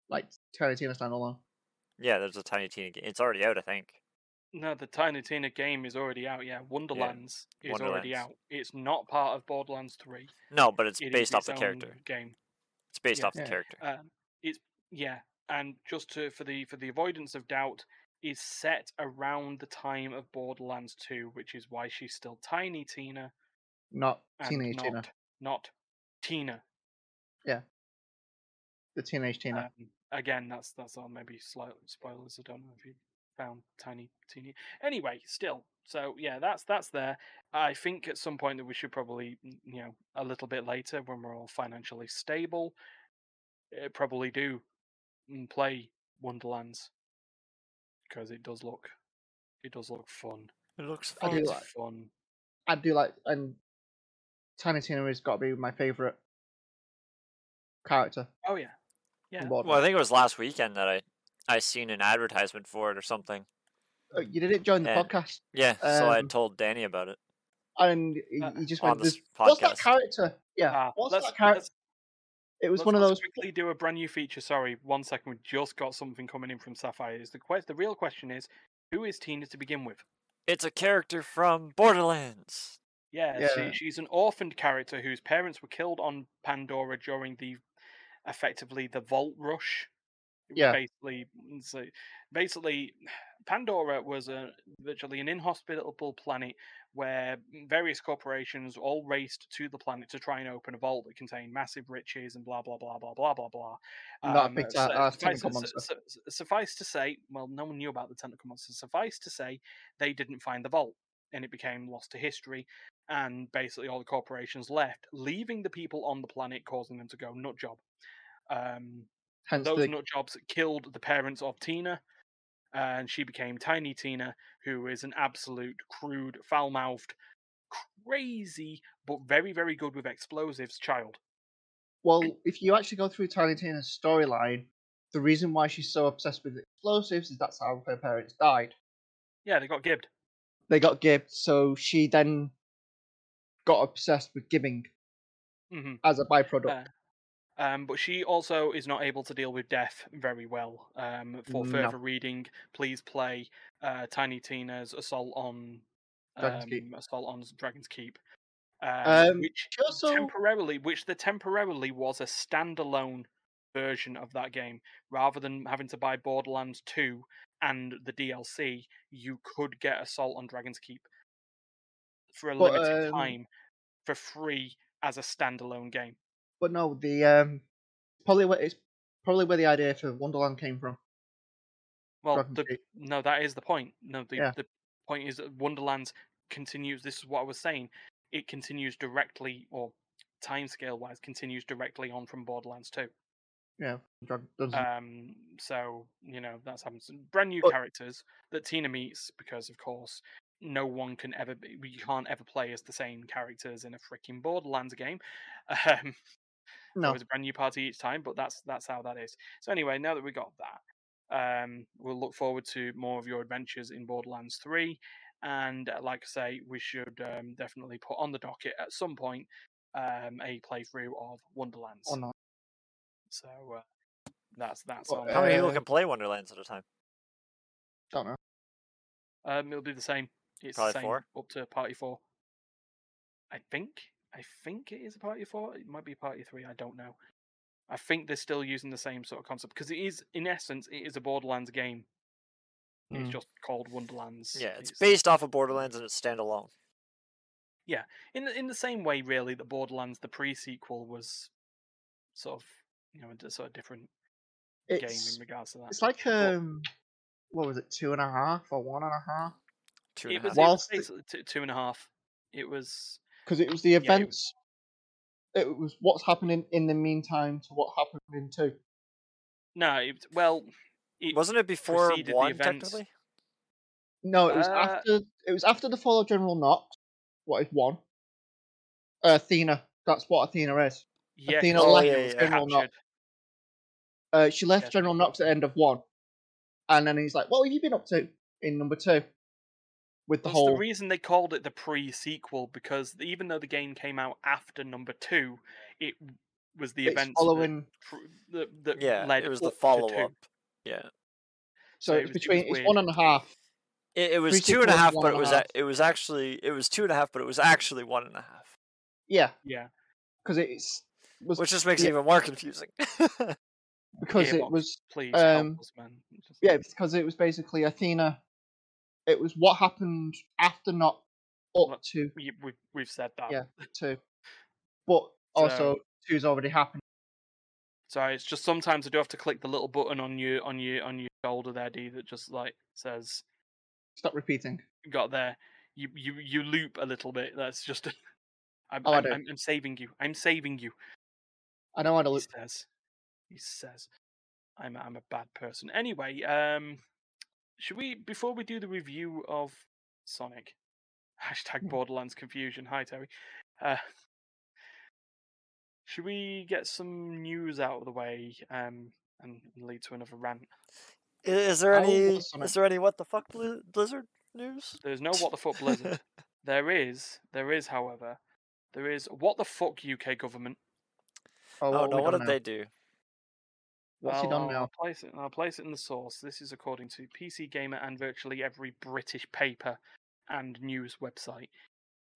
like Tiny Tina standalone. yeah, there's a Tiny Tina game. It's already out, I think. No, the Tiny Tina game is already out. Yeah, Wonderlands is already Wonderlands. out. It's not part of Borderlands Three. No, but it's It is based off its the character. game. It's based Yeah. off the Yeah. character. Um, it's yeah, and just to for the for the avoidance of doubt, is set around the time of Borderlands Two, which is why she's still Tiny Tina Not and Teenage not Tina, not Tina. The Teenage Tina. Um, again, that's that's all maybe slight spoilers. I don't know if you found Tiny Tina. Anyway, still, so yeah, that's that's there. I think at some point that we should probably, you know, a little bit later when we're all financially stable, uh, probably do mm, play Wonderlands because it does look, it does look fun. It looks fun. I do like- fun. I do like and Tiny Tina has got to be my favorite character. Oh yeah, yeah. Well, I think it was last weekend that I I seen an advertisement for it or something. Uh, you didn't join the Yeah. podcast, Yeah, so I Um, told Danny about it. and y- Uh, you just on went, this "There's- "What's that podcast. character?" Yeah, Ah, what's that character? It was Let's- one of let's those. quickly do a brand new feature. Sorry, one second. We just got something coming in from Sapphire. Is the quest? The real question is, who is Tina to begin with? It's a character from Borderlands. Yeah, Yeah. She, she's an orphaned character whose parents were killed on Pandora during the, effectively the Vault Rush. Yeah. Basically, mm, so basically, Pandora was a virtually an inhospitable planet where various corporations all raced to the planet to try and open a vault that contained massive riches and blah blah blah blah blah blah blah. Not a Um, big su- uh, suffice, su- su- suffice to say, well, no one knew about the tentacle monster. Suffice to say, they didn't find the vault, and it became lost to history. And basically, all the corporations left, leaving the people on the planet, causing them to go nut job. Um, Hence those the nut jobs killed the parents of Tina, and she became Tiny Tina, who is an absolute crude, foul-mouthed, crazy but very, very good with explosives child. well. If you actually go through Tiny Tina's storyline, the reason why she's so obsessed with explosives is that's how her parents died. Yeah, they got gibbed. They got gibbed, so she then got obsessed with giving hmm as a byproduct. Uh, Um, but she also is not able to deal with death very well. Um, for No. further reading, please play uh, Tiny Tina's Assault on Dragon's um, Keep. Assault on Dragon's Keep, um, Um, which also- temporarily, which the temporarily was a standalone version of that game, rather than having to buy Borderlands Two and the DLC, you could get Assault on Dragon's Keep for a But, limited um, time for free as a standalone game. But no, the um, probably where it's probably where the idea for Wonderland came from. Well, the, no, that is the point. No, the Yeah. the point is that Wonderlands continues. This is what I was saying. It continues directly, or timescale wise, continues directly on from Borderlands 2. Yeah, Um, so you know that's happened. Some Brand new But- characters that Tina meets because, of course, no one can ever. Be, you can't ever play as the same characters in a freaking Borderlands game. Um, no, It's a brand new party each time, but that's that's how that is. So anyway, now that we got that, um, we'll look forward to more of your adventures in Borderlands Three, and uh, like I say, we should um, definitely put on the docket at some point um, a playthrough of Wonderlands. or not. So uh, that's that's Well, on. How many people Uh, can play Wonderlands at a time? Don't know. Um, it'll be the same. It's Probably the same four? up to party four. I think. I think it is a party four. It might be party three. I don't know. I think they're still using the same sort of concept because it is, in essence, it is a Borderlands game. It's Mm. just called Wonderlands. Yeah, it's based off of Borderlands and it's standalone. Yeah, in the, in the same way, really, that Borderlands the pre-sequel was sort of you know a sort of different game in regards to that. it's like um, what was it, two and a half or one and a half? Two and It a was, half. it was Whilst the- basically two, two and a half. It was Because it was the it was- events. It was what's happening in the meantime to what happened in two. no, it, well, it, Wasn't it before preceded the one events. technically? No, it was Uh, after. It was after the fall of General Knoxx. What is one? Uh, Athena. That's what Athena is. yeah, Athena 'cause left it was General Knoxx. Uh, she left Yes. General Knoxx at the end of one, and then he's like, "What have you been up to in number two? With the That's whole the reason they called it the pre-sequel because even though the game came out after number two, it was the it's events following. pr- that, that Yeah, led it was the up to follow up. Yeah, So, so it's it between. was it's one weird. and a half. it, it was Pre-sequel two and a was half, one but it was half. a, it was actually it was two and a half, but it was actually one and a half, Yeah, Yeah, because it's was which just makes yeah. it even more confusing. because it was please um, help us, man. Just- yeah because it was basically Athena. It was what happened after not up Look, to we, we, we've said that. Yeah. two, but also two's already happened. Sorry, it's just sometimes I do have to click the little button on your on your on your shoulder there, D, that just like says Stop repeating. got there. You you you loop a little bit. That's just. I'm, Oh, I I'm, do. I'm, I'm saving you. I'm saving you. I don't want to loop. He says. He says. I'm I'm a bad person. Anyway, um, should we before we do the review of Sonic, hashtag Hmm. Borderlands confusion. Hi Terry. Uh, should we get some news out of the way um, and lead to another rant? Is there any listen. is there any what the fuck Blizzard news? There's no what the fuck Blizzard. there is, there is, however, there is what the fuck UK government. Oh, oh no, what did now? they do? What's he I'll- done now? I'll place it. I'll place it in the source. This is according to PC Gamer and virtually every British paper and news website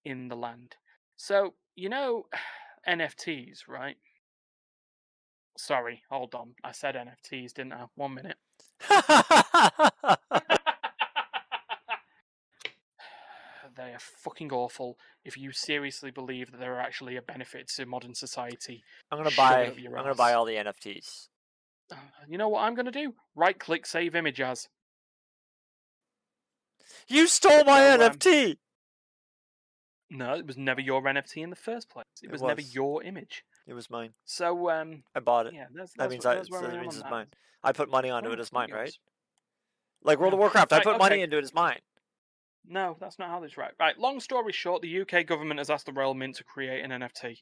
in the land. So you know NFTs, right? Sorry, hold on. I said NFTs, didn't I? One minute. they are fucking awful. If you seriously believe that there are actually a benefit to modern society, I'm gonna buy. I'm your gonna buy all the NFTs. Uh, you know what I'm going to do? Right click, save image as. You stole my So, um, NFT. No, it was never your NFT in the first place. It, It was, never your image. It was mine. So um, I bought it. yeah, that's, that means what, I. that's so that means it's that. mine. I put money onto Oh, it as mine, right? Like World of Yeah. Warcraft, I Right, put money into it as mine. No, that's not how this right. Right. Long story short, the UK government has asked the Royal Mint to create an NFT.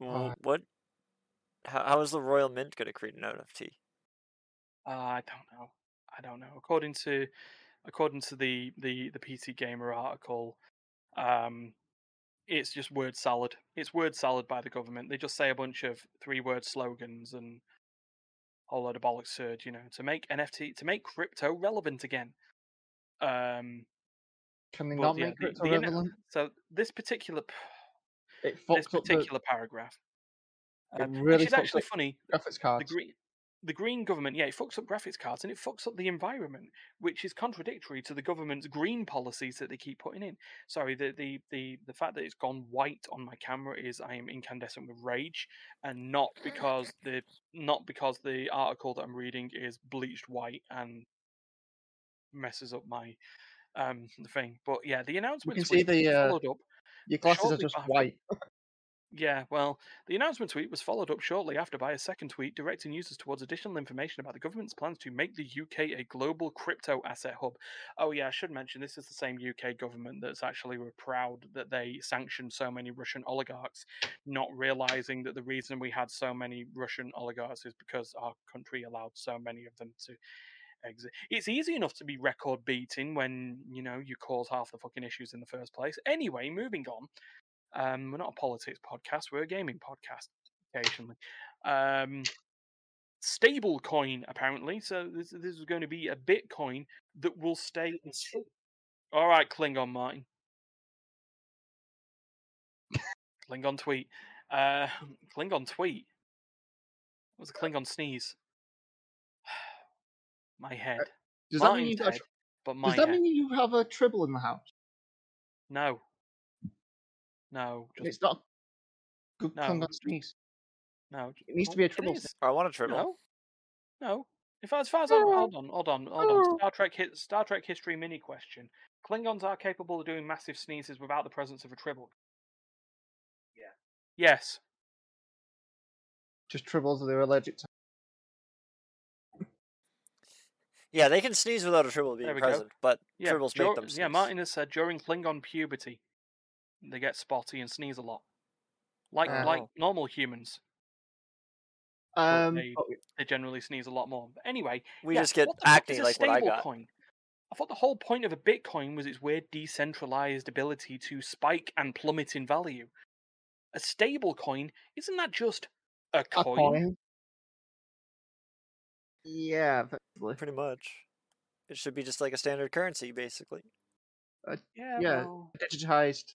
Well, Uh, what? How, how is the Royal Mint gonna create an NFT? Uh, I don't know. I don't know. According to according to the the the PC Gamer article, um, it's just word salad. It's word salad by the government. They just say a bunch of three word slogans and a whole load of bollocks surge, you know, to make NFT to make crypto relevant again. Um, Can they not yeah, make crypto the relevant? so this particular It this fucks up the particular paragraph, It um, really which is actually funny. graphics The cards. green the green government, yeah, it fucks up graphics cards and it fucks up the environment, which is contradictory to the government's green policies that they keep putting in. Sorry, the the the, the fact that it's gone white on my camera is I am incandescent with rage, and not because the not because the article that I'm reading is bleached white and messes up my um thing. But yeah, the You announcement can see the uh, followed up your glasses are just after- white. yeah, well, the announcement tweet was followed up shortly after by a second tweet directing users towards additional information about the government's plans to make the UK a global crypto asset hub. Oh, yeah, I should mention this is the same UK government that's actually were proud that they sanctioned so many Russian oligarchs, not realizing that the reason we had so many Russian oligarchs is because our country allowed so many of them to exit. It's easy enough to be record beating when, you know, you cause half the fucking issues in the first place. Anyway, moving on. Um, we're not a politics podcast. We're a gaming podcast occasionally. Um, stable coin apparently. So this, this is going to be a Bitcoin that will stay. in All right, Klingon Martin. Klingon tweet. Uh, Klingon tweet. What was a Klingon sneeze? My uh, head. Does that mean you have a head, but my does that head. mean you have a tribble in the house? No. No. Just, It's not good No. Klingon sneeze. no. It needs to be a tribble. I want a tribble. No, no. If as far as I'm, hold on, hold on, hold on. Oh. Star Trek, hit, Star Trek history mini question: Klingons are capable of doing massive sneezes without the presence of a tribble. Yeah. Yes. Just tribbles are they're allergic to. Yeah, they can sneeze without a tribble being we go. present, but Yeah. tribbles dur- make them sneeze. yeah. Martin has said during Klingon puberty, they get spotty and sneeze a lot, like like normal humans. Um, they- They generally sneeze a lot more. But anyway, we yeah, just get what the fuck acne a like what I stable got. Coin? I thought the whole point of a Bitcoin was its weird decentralized ability to spike and plummet in value. A stable coin, isn't that just a a coin? Coin. Yeah, effectively. Pretty much. It should be just like a standard currency, basically. Yeah, Yeah. well, digitized.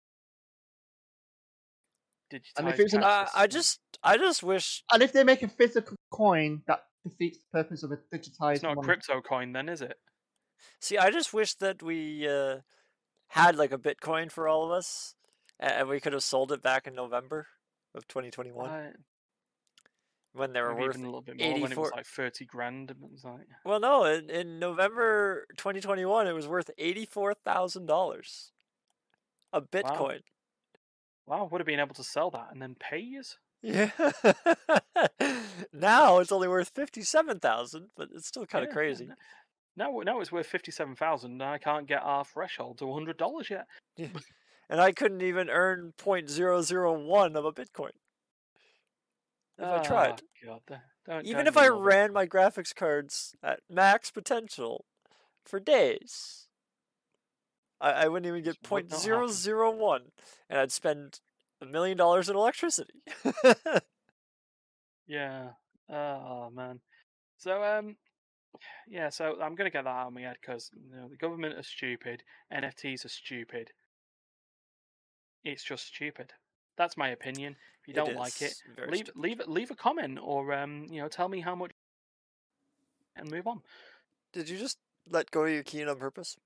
digitized And if it's an- Uh, I just, I just wish. And if they make a physical coin, that defeats the purpose of a digitized it's not a crypto coin, then, is it? See, I just wish that we uh, had like a Bitcoin for all of us, and we could have sold it back in November of 2021 Uh, when they were maybe worth. even a little bit more when it was 84 like thirty grand. It was like, Well, no, in, in November 2021, it was worth eighty-four thousand dollars. A Bitcoin. wow, would have been able to sell that and then pay you. Yeah. now it's only worth fifty-seven thousand, but it's still kind of Yeah, crazy. n- Now, now it's worth fifty-seven thousand, and I can't get our threshold to hundred dollars yet. And I couldn't even earn 0.001 of a Bitcoin. If I tried. Ah, God, don't, Even don't if I ran my graphics cards at max potential for days, I, I wouldn't even get Just would not point zero zero one, and I'd spend a million dollars in electricity. Yeah. Oh man. So um, yeah. So I'm gonna get that out of my head because you know, the government are stupid. NFTs are stupid. It's just stupid. That's my opinion. If you don't like it, leave leave leave a comment or um you know tell me how much and move on. Did you just let go of your key in on purpose?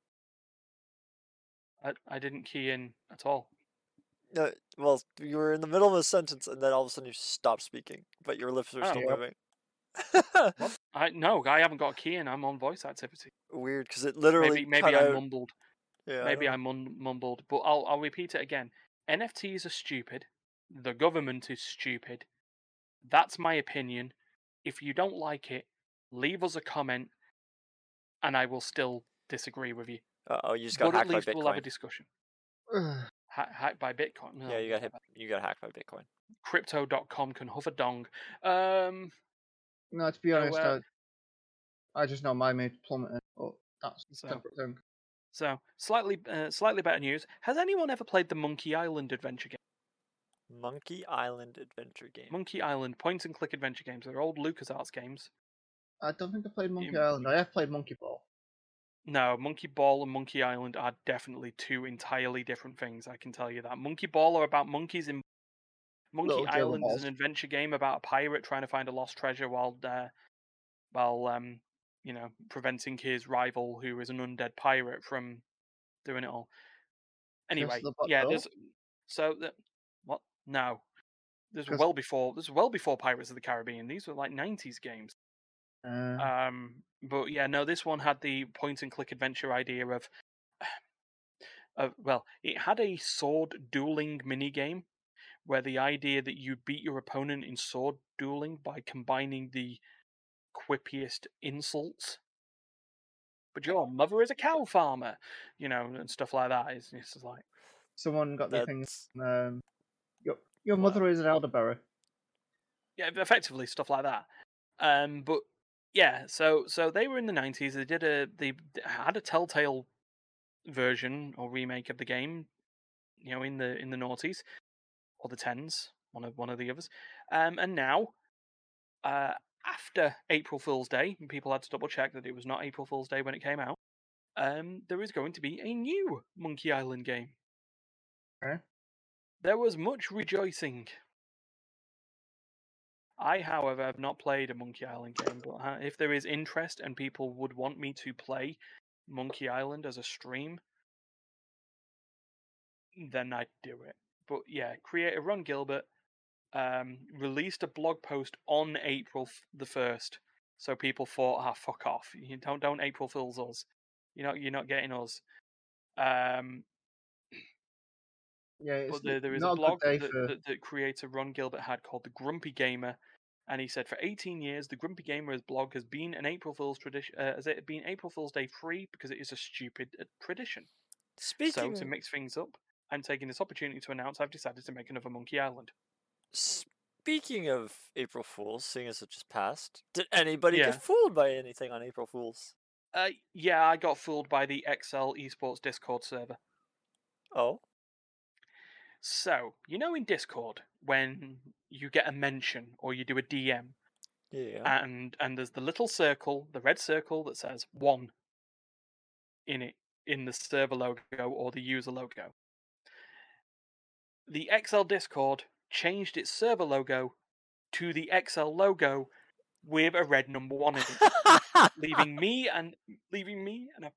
I I didn't key in at all. No. Well, you were in the middle of a sentence, and then all of a sudden you stopped speaking, but your lips are Oh. still Yep. moving. I no, I haven't got a key in. I'm on voice activity. Weird, because it literally Maybe maybe I out. mumbled. Yeah, Maybe. I mun- mumbled, but I'll I'll repeat it again. NFTs are stupid. The government is stupid. That's my opinion. If you don't like it, leave us a comment, and I will still disagree with you. Uh-oh, you just got But at hacked by least we'll have a discussion. Ha- hacked by Bitcoin. Yeah, you got hit. You got hacked by Bitcoin. Crypto.com can huff a dong. Um, No, to be So, honest, uh, I, I just know my mood plummeted, but that's So- separate thing. So slightly uh, slightly better news. Has anyone ever played the Monkey Island adventure game? Monkey Island adventure game. Monkey Island point and click adventure games. They're old LucasArts games. I don't think I played Monkey You- Island. I have played Monkey Ball. No, Monkey Ball and Monkey Island are definitely two entirely different things. I can tell you that. Monkey Ball are about monkeys in. Monkey Little Island is an adventure game about a pirate trying to find a lost treasure while uh, while um, you know preventing his rival, who is an undead pirate, from doing it all. Anyway, the yeah, there's so that what? No, this was 'Cause- well before. This was well before Pirates of the Caribbean. These were like '90s games. Uh, Um, but yeah, no, this one had the point and click adventure idea of, of well, it had a sword dueling mini game, where the idea that you beat your opponent in sword dueling by combining the quippiest insults. But your mother is a cow farmer, you know, and stuff like that. It's, it's just like, someone got the things. Um, your your mother is an elderberry. yeah, effectively stuff like that. Um, but yeah, so so they were in the nineties. They did a they had a Telltale version or remake of the game, you know, in the in the noughties or the tens, one of one of the others. Um, and now, uh, after April Fool's Day, and people had to double check that it was not April Fool's Day when it came out. Um, there is going to be a new Monkey Island game. Okay. There was much rejoicing. I, however, have not played a Monkey Island game, but uh, if there is interest and people would want me to play Monkey Island as a stream, then I'd do it. But yeah, creator Ron Gilbert um, released a blog post on April the first, so people thought, "Ah, fuck off! You don't don't April Fools us. You're not you're not getting us." Um, Yeah, it's but there, there is a a blog day that, for- that, that creator Ron Gilbert had called The Grumpy Gamer, and he said for 18 years, The Grumpy Gamer's blog has been an April Fool's tradition. Uh, has it been April Fool's Day free because it is a stupid uh, tradition. speaking. So to mix things up, I'm taking this opportunity to announce I've decided to make another Monkey Island. Speaking of April Fools, seeing as it just passed, did anybody Yeah. get fooled by anything on April Fools? Uh, yeah, I got fooled by the XL Esports Discord server. Oh, So you know in Discord when you get a mention or you do a DM yeah. and and there's the little circle, the red circle that says one in it in the server logo or the user logo. The XL Discord changed its server logo to the XL logo with a red number one in it, leaving me and leaving me and a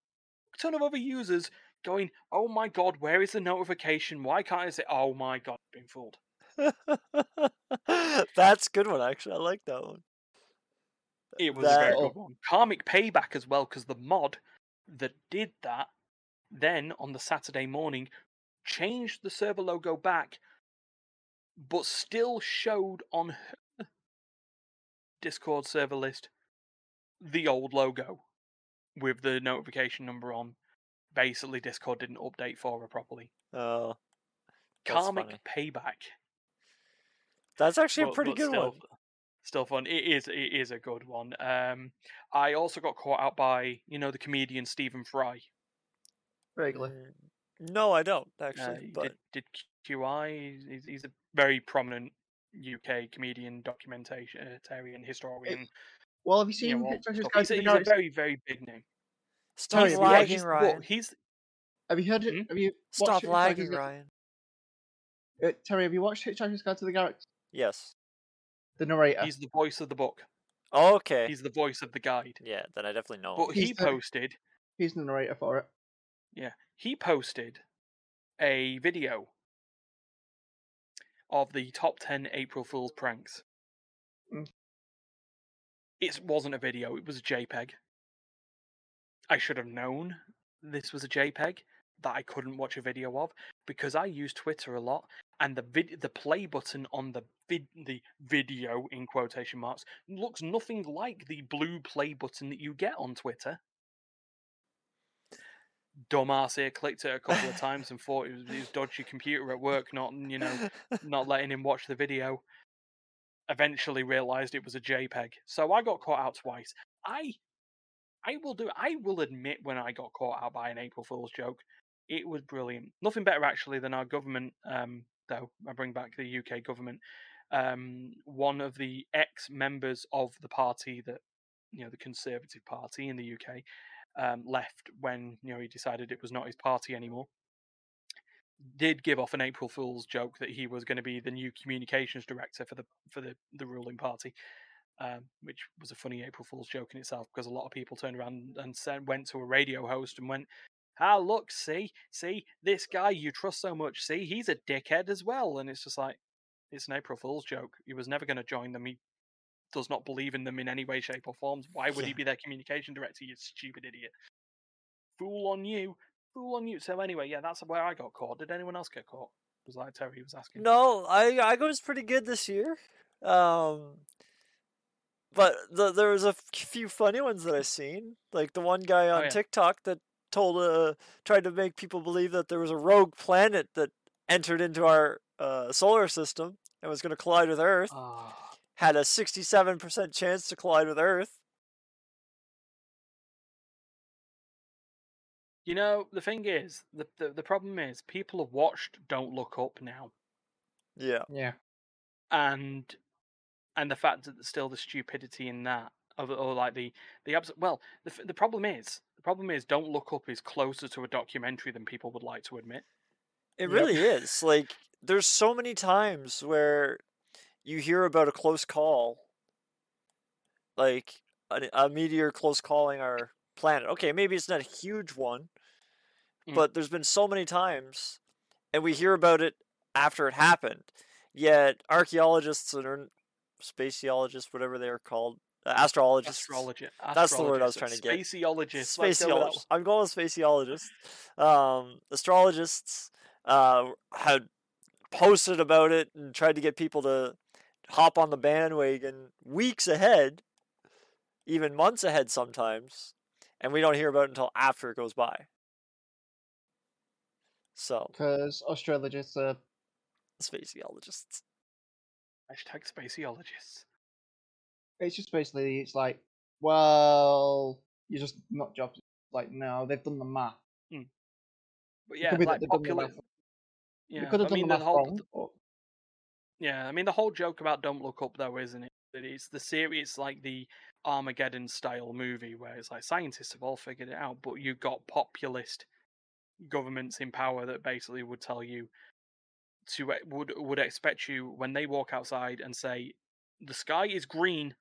ton of other users going, "Oh my god, where is the notification? Why can't I say, oh my god, I've been fooled." That's a good one, actually. I like that one. It was a very good one. Karmic Payback as well, because the mod that did that then on the Saturday morning changed the server logo back, but still showed on her Discord server list the old logo with the notification number on. Basically, Discord didn't update for her properly. Oh, That's Karmic funny. Payback. that's actually a pretty good still, one. Still fun. It is. It is a good one. Um, I also got caught out by you know the comedian Stephen Fry. Vaguely. Mm, No, I don't Uh, actually. he but did, did QI. He's, he's a very prominent UK comedian, documentarian, historian. Well, have you you seen know, all Hitchhiker's. Guide he's, to a, the he's a Galaxy? very very big name. stop Sorry, He's, have you yeah, lagging, he's, the- Ryan. he's Have you heard it? Hmm? Have you Stop watched lagging, Ryan. Uh, Terry, have you watched Hitchhiker's Guide to the Galaxy? Yes. The narrator. he's the voice of the book. Oh, okay. He's the voice of the guide. Yeah, then I definitely know. But him. he He's the- posted. He's the narrator for it. Yeah, he posted a video of the top 10 April Fool's pranks. Mm. It wasn't a video, it was a JPEG. I should have known this was a JPEG that I couldn't watch a video of because I use Twitter a lot and the vid- the play button on the vid- the video in quotation marks looks nothing like the blue play button that you get on Twitter dumbass here clicked it a couple of times and thought it was his dodgy computer at work not you know not letting him watch the video. Eventually realized it was a jpeg. So i got caught out twice. I i will do i will admit when i got caught out by an april fool's joke it was brilliant. Nothing better actually than our government um though i bring back the uk government um one of the ex members of the party that you know the conservative party in the uk um, left when you know he decided it was not his party anymore. Did give off an April Fool's joke that he was going to be the new communications director for the for the, the ruling party. um, which was a funny April Fool's joke in itself because a lot of people turned around and said, went to a radio host and went, "Ah, look, see, see, this guy you trust so much, see, he's a dickhead as well." And it's just like, it's an April Fool's joke. He was never going to join them. He does not believe in them in any way, shape, or form. Why would he be their communication director? You stupid idiot. Fool on you. Fool on you. So anyway, yeah, that's where I got caught. Did anyone else get caught? Was like Terry was asking. No, I I was pretty good this year. Um, but the, there was a few funny ones that I seen. Like the one guy on Oh, yeah. TikTok that told uh tried to make people believe that there was a rogue planet that entered into our uh, solar system and was going to collide with Earth. Ah. Had a sixty-seven percent chance to collide with Earth. You know, the thing is, the, the the problem is, people have watched Don't Look Up now, Yeah. yeah. and and the fact that there's still the stupidity in that, of or like the the abs- well, the the problem is, the problem is, Don't Look Up is closer to a documentary than people would like to admit. It Yep. really is. Like, there's so many times where you hear about a close call, like a, a meteor close calling our planet. Okay, maybe it's not a huge one, Mm. but there's been so many times, and we hear about it after it happened. Yet archaeologists and spaceologists, whatever they are called, uh, astrologists. Astrology. That's the word I was trying to get. Spaceologists. Spaceologists. I'm going with spaceologists. Um, astrologists uh, had posted about it and tried to get people to hop on the bandwagon weeks ahead, even months ahead sometimes, and we don't hear about it until after it goes by. So, Because astrologists uh, are spaceologists. Hashtag spaceologists. it's just basically it's like, well, you're just not jobs. Like, no, they've done the math. Hmm. But yeah, could like they've done the popular. math. Yeah, they could have I done mean the the math whole. wrong. Yeah, I mean the whole joke about Don't Look Up though, isn't it? That it's the series like the Armageddon style movie where it's like scientists have all figured it out, but you've got populist governments in power that basically would tell you to would would expect you when they walk outside and say the sky is green.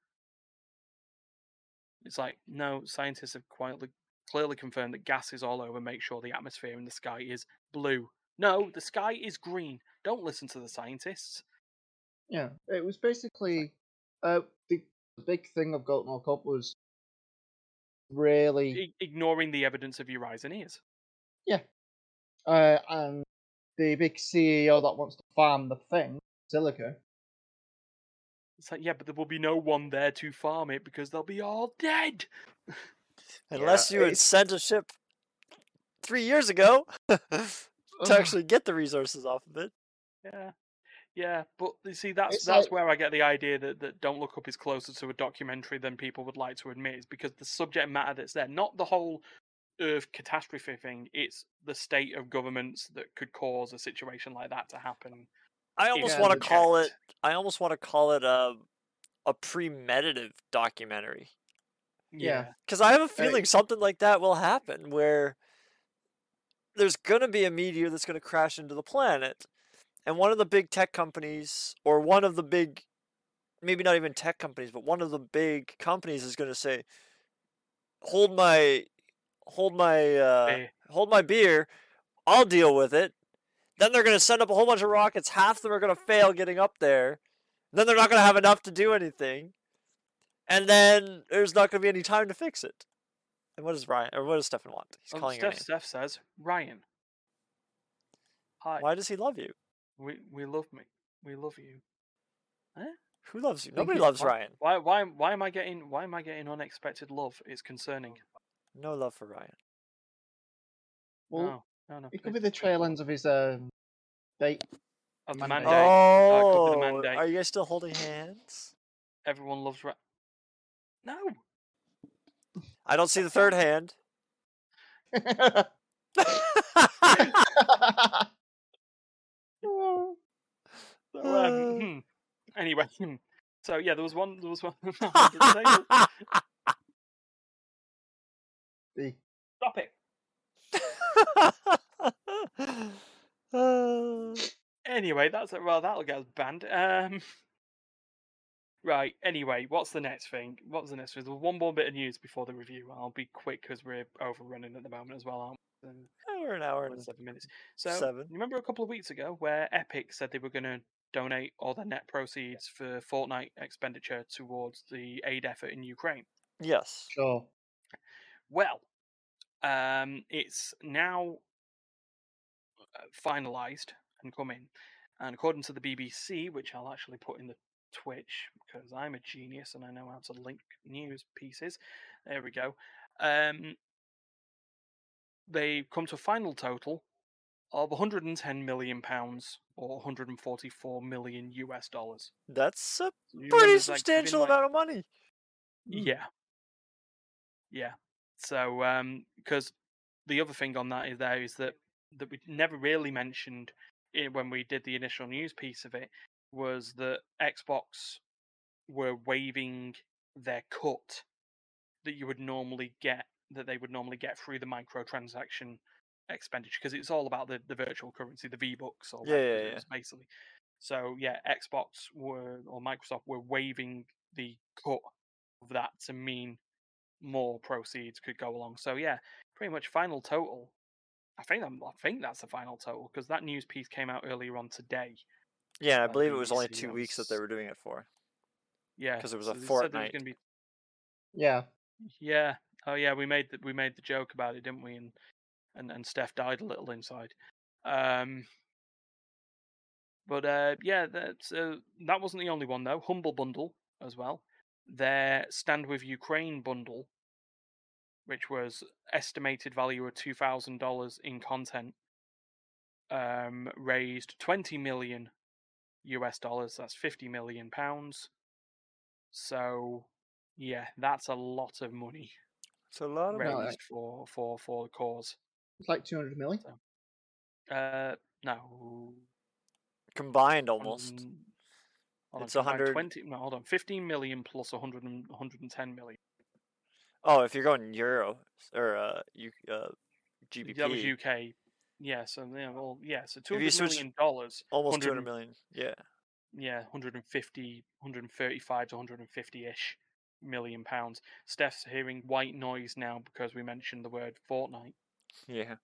It's like no, scientists have quietly clearly confirmed that gas is all over. Make sure the atmosphere in the sky is blue. No, the sky is green. Don't listen to the scientists. Yeah, it was basically uh, the, the big thing of Golden World Cup was really I- ignoring the evidence of your eyes and ears. uh, and the big CEO that wants to farm the thing, Silica. It's like, yeah, but there will be no one there to farm it because they'll be all dead. Unless you had it's- sent a ship three years ago to actually get the resources off of it. Yeah, yeah, but you see, that's It's that's like- where I get the idea that, that Don't Look Up is closer to a documentary than people would like to admit. Is because the subject matter that's there, not the whole Earth catastrophe thing. It's the state of governments that could cause a situation like that to happen. I almost Yeah, want to call it. I almost want to call it um, a a premeditative documentary Yeah. because I have a feeling something like that will happen where there's gonna be a meteor that's gonna crash into the planet, and one of the big tech companies or one of the big, maybe not even tech companies, but one of the big companies is gonna say, "Hold my, hold my, uh, Beer. hold my beer. I'll deal with it." Then they're gonna send up a whole bunch of rockets. Half of them are gonna fail getting up there. Then they're not gonna have enough to do anything. And then there's not gonna be any time to fix it. And what does Ryan or what does Stefan want? He's Oh, calling your name. Steph says, Ryan. Hi, Why does he love you? We we love me, we love you. Who loves you? Nobody loves fine. Ryan. Why why why am I getting why am I getting unexpected love? It's concerning. No love for Ryan. Well, no, no, no. it please, could be the trail ends of his um, date. Of the Mandate. mandate. Uh, it the Oh, mandate. are you guys still holding hands? Everyone loves Ryan. No. I don't see the third hand. Oh, So, Uh. um, hmm. anyway, so yeah, there was one. There was one. I didn't say that. the- Stop it. Uh, Anyway, that's well. That'll get us banned. Um. Right. Anyway, what's the next thing? What's the next? There's one more bit of news before the review. I'll be quick because we're overrunning at the moment as well, aren't we? Uh, Eh, We're an hour and seven minutes. So seven. you remember a couple of weeks ago where Epic said they were going to donate all their net proceeds for Fortnite expenditure towards the aid effort in Ukraine. Yes. Sure. Well, um, it's now uh, finalised and come in, and according to the BBC, which I'll actually put in the Twitch because I'm a genius and I know how to link news pieces. There we go. Um, they come to a final total of 110 million pounds or 144 million US dollars. That's a you pretty it's like giving, substantial like- amount of money. Yeah. Yeah. So, um, because the other thing on that is there is that that we never really mentioned it when we did the initial news piece of it was that Xbox were waiving their cut that you would normally get that they would normally get through the microtransaction expenditure because it's all about the, the virtual currency, the V Bucks or Yeah, yeah, yeah. basically. So yeah, Xbox were or Microsoft were waiving the cut of that to mean more proceeds could go along. So yeah, pretty much final total. I think I'm, I think that's the final total because that news piece came out earlier on today. Yeah, and I believe it was only two weeks that they were doing it for. Yeah, because it was a so they said there was fortnight. be Yeah. Yeah. Oh yeah, we made the, we made the joke about it, didn't we? And and and Steph died a little inside. Um but uh yeah, that's uh, that wasn't the only one though. Humble Bundle as well. Their Stand with Ukraine bundle, which was estimated value of two thousand dollars in content, um, raised twenty million US dollars. That's fifty million pounds. So yeah, that's a lot of money It's a lot of Right. money. for for for the cause. It's like 200 million. Uh, no, Combined almost. um, on, It's a combined hundred- 20. No, hold on, fifteen million plus 100 and, 110 million. Oh, if you're going euro or uh, you uh, GBP, That was UK. Yeah, so yeah, well, yeah, so two you hundred switch- million dollars. almost 100 200 million. Yeah. Yeah, 150, 135 to 150 ish million pounds. Steph's hearing white noise now because we mentioned the word Fortnite. Yeah.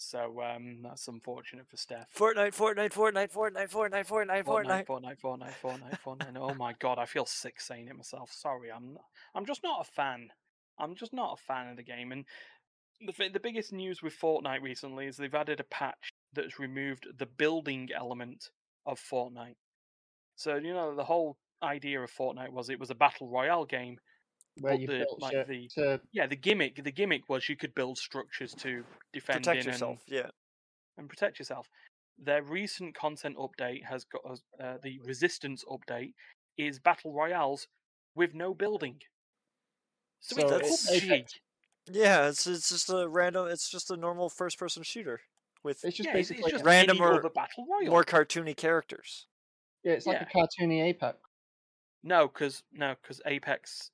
So um, that's unfortunate for Steph. Fortnite, Fortnite, Fortnite, Fortnite, Fortnite, Fortnite, Fortnite, Fortnite. Fortnite, Fortnite, Fortnite, Fortnite. Oh my god, I feel sick saying it myself. Sorry, I'm I'm just not a fan. I'm just not a fan of the game. And the the biggest news with Fortnite recently is they've added a patch that's removed the building element of Fortnite. So you know the whole idea of Fortnite was it was a battle royale game. Where But you the- built like the- to Yeah, the gimmick the gimmick was you could build structures to defend Protect in and- yourself. Yeah. and protect yourself. Their recent content update has got uh, the resistance update is battle royales with no building. So, So it's it's Yeah, it's it's just a random. It's just a normal first-person shooter with It's just Yeah, basically it's just Random or battle royale. more cartoony characters. yeah, it's like a cartoony Apex. No, because no, because Apex,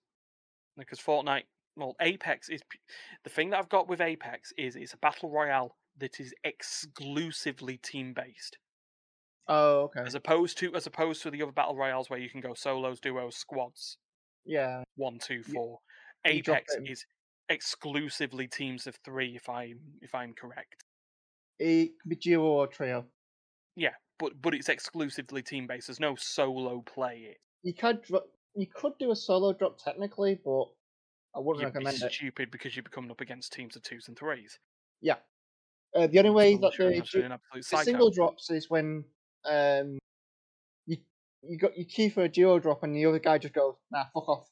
because Fortnite. Well, Apex is the thing that I've got with Apex is it's a battle royale that is exclusively team based. Oh, okay. as opposed to as opposed to the other battle royales where you can go solos, duos, squads, Yeah. One, two, four. you Apex is exclusively teams of three, if I'm if I'm correct. It could be duo or trio. Yeah, but but it's exclusively team based. There's no solo play. It You could dro- you could do a solo drop technically, but I wouldn't you'd be recommend it. stupid because you're coming up against teams of twos and threes. Yeah. Uh, the only way Unless that you're the, an du- absolute, an absolute the single drops is when um you you got you key for a duo drop and the other guy just goes nah fuck off.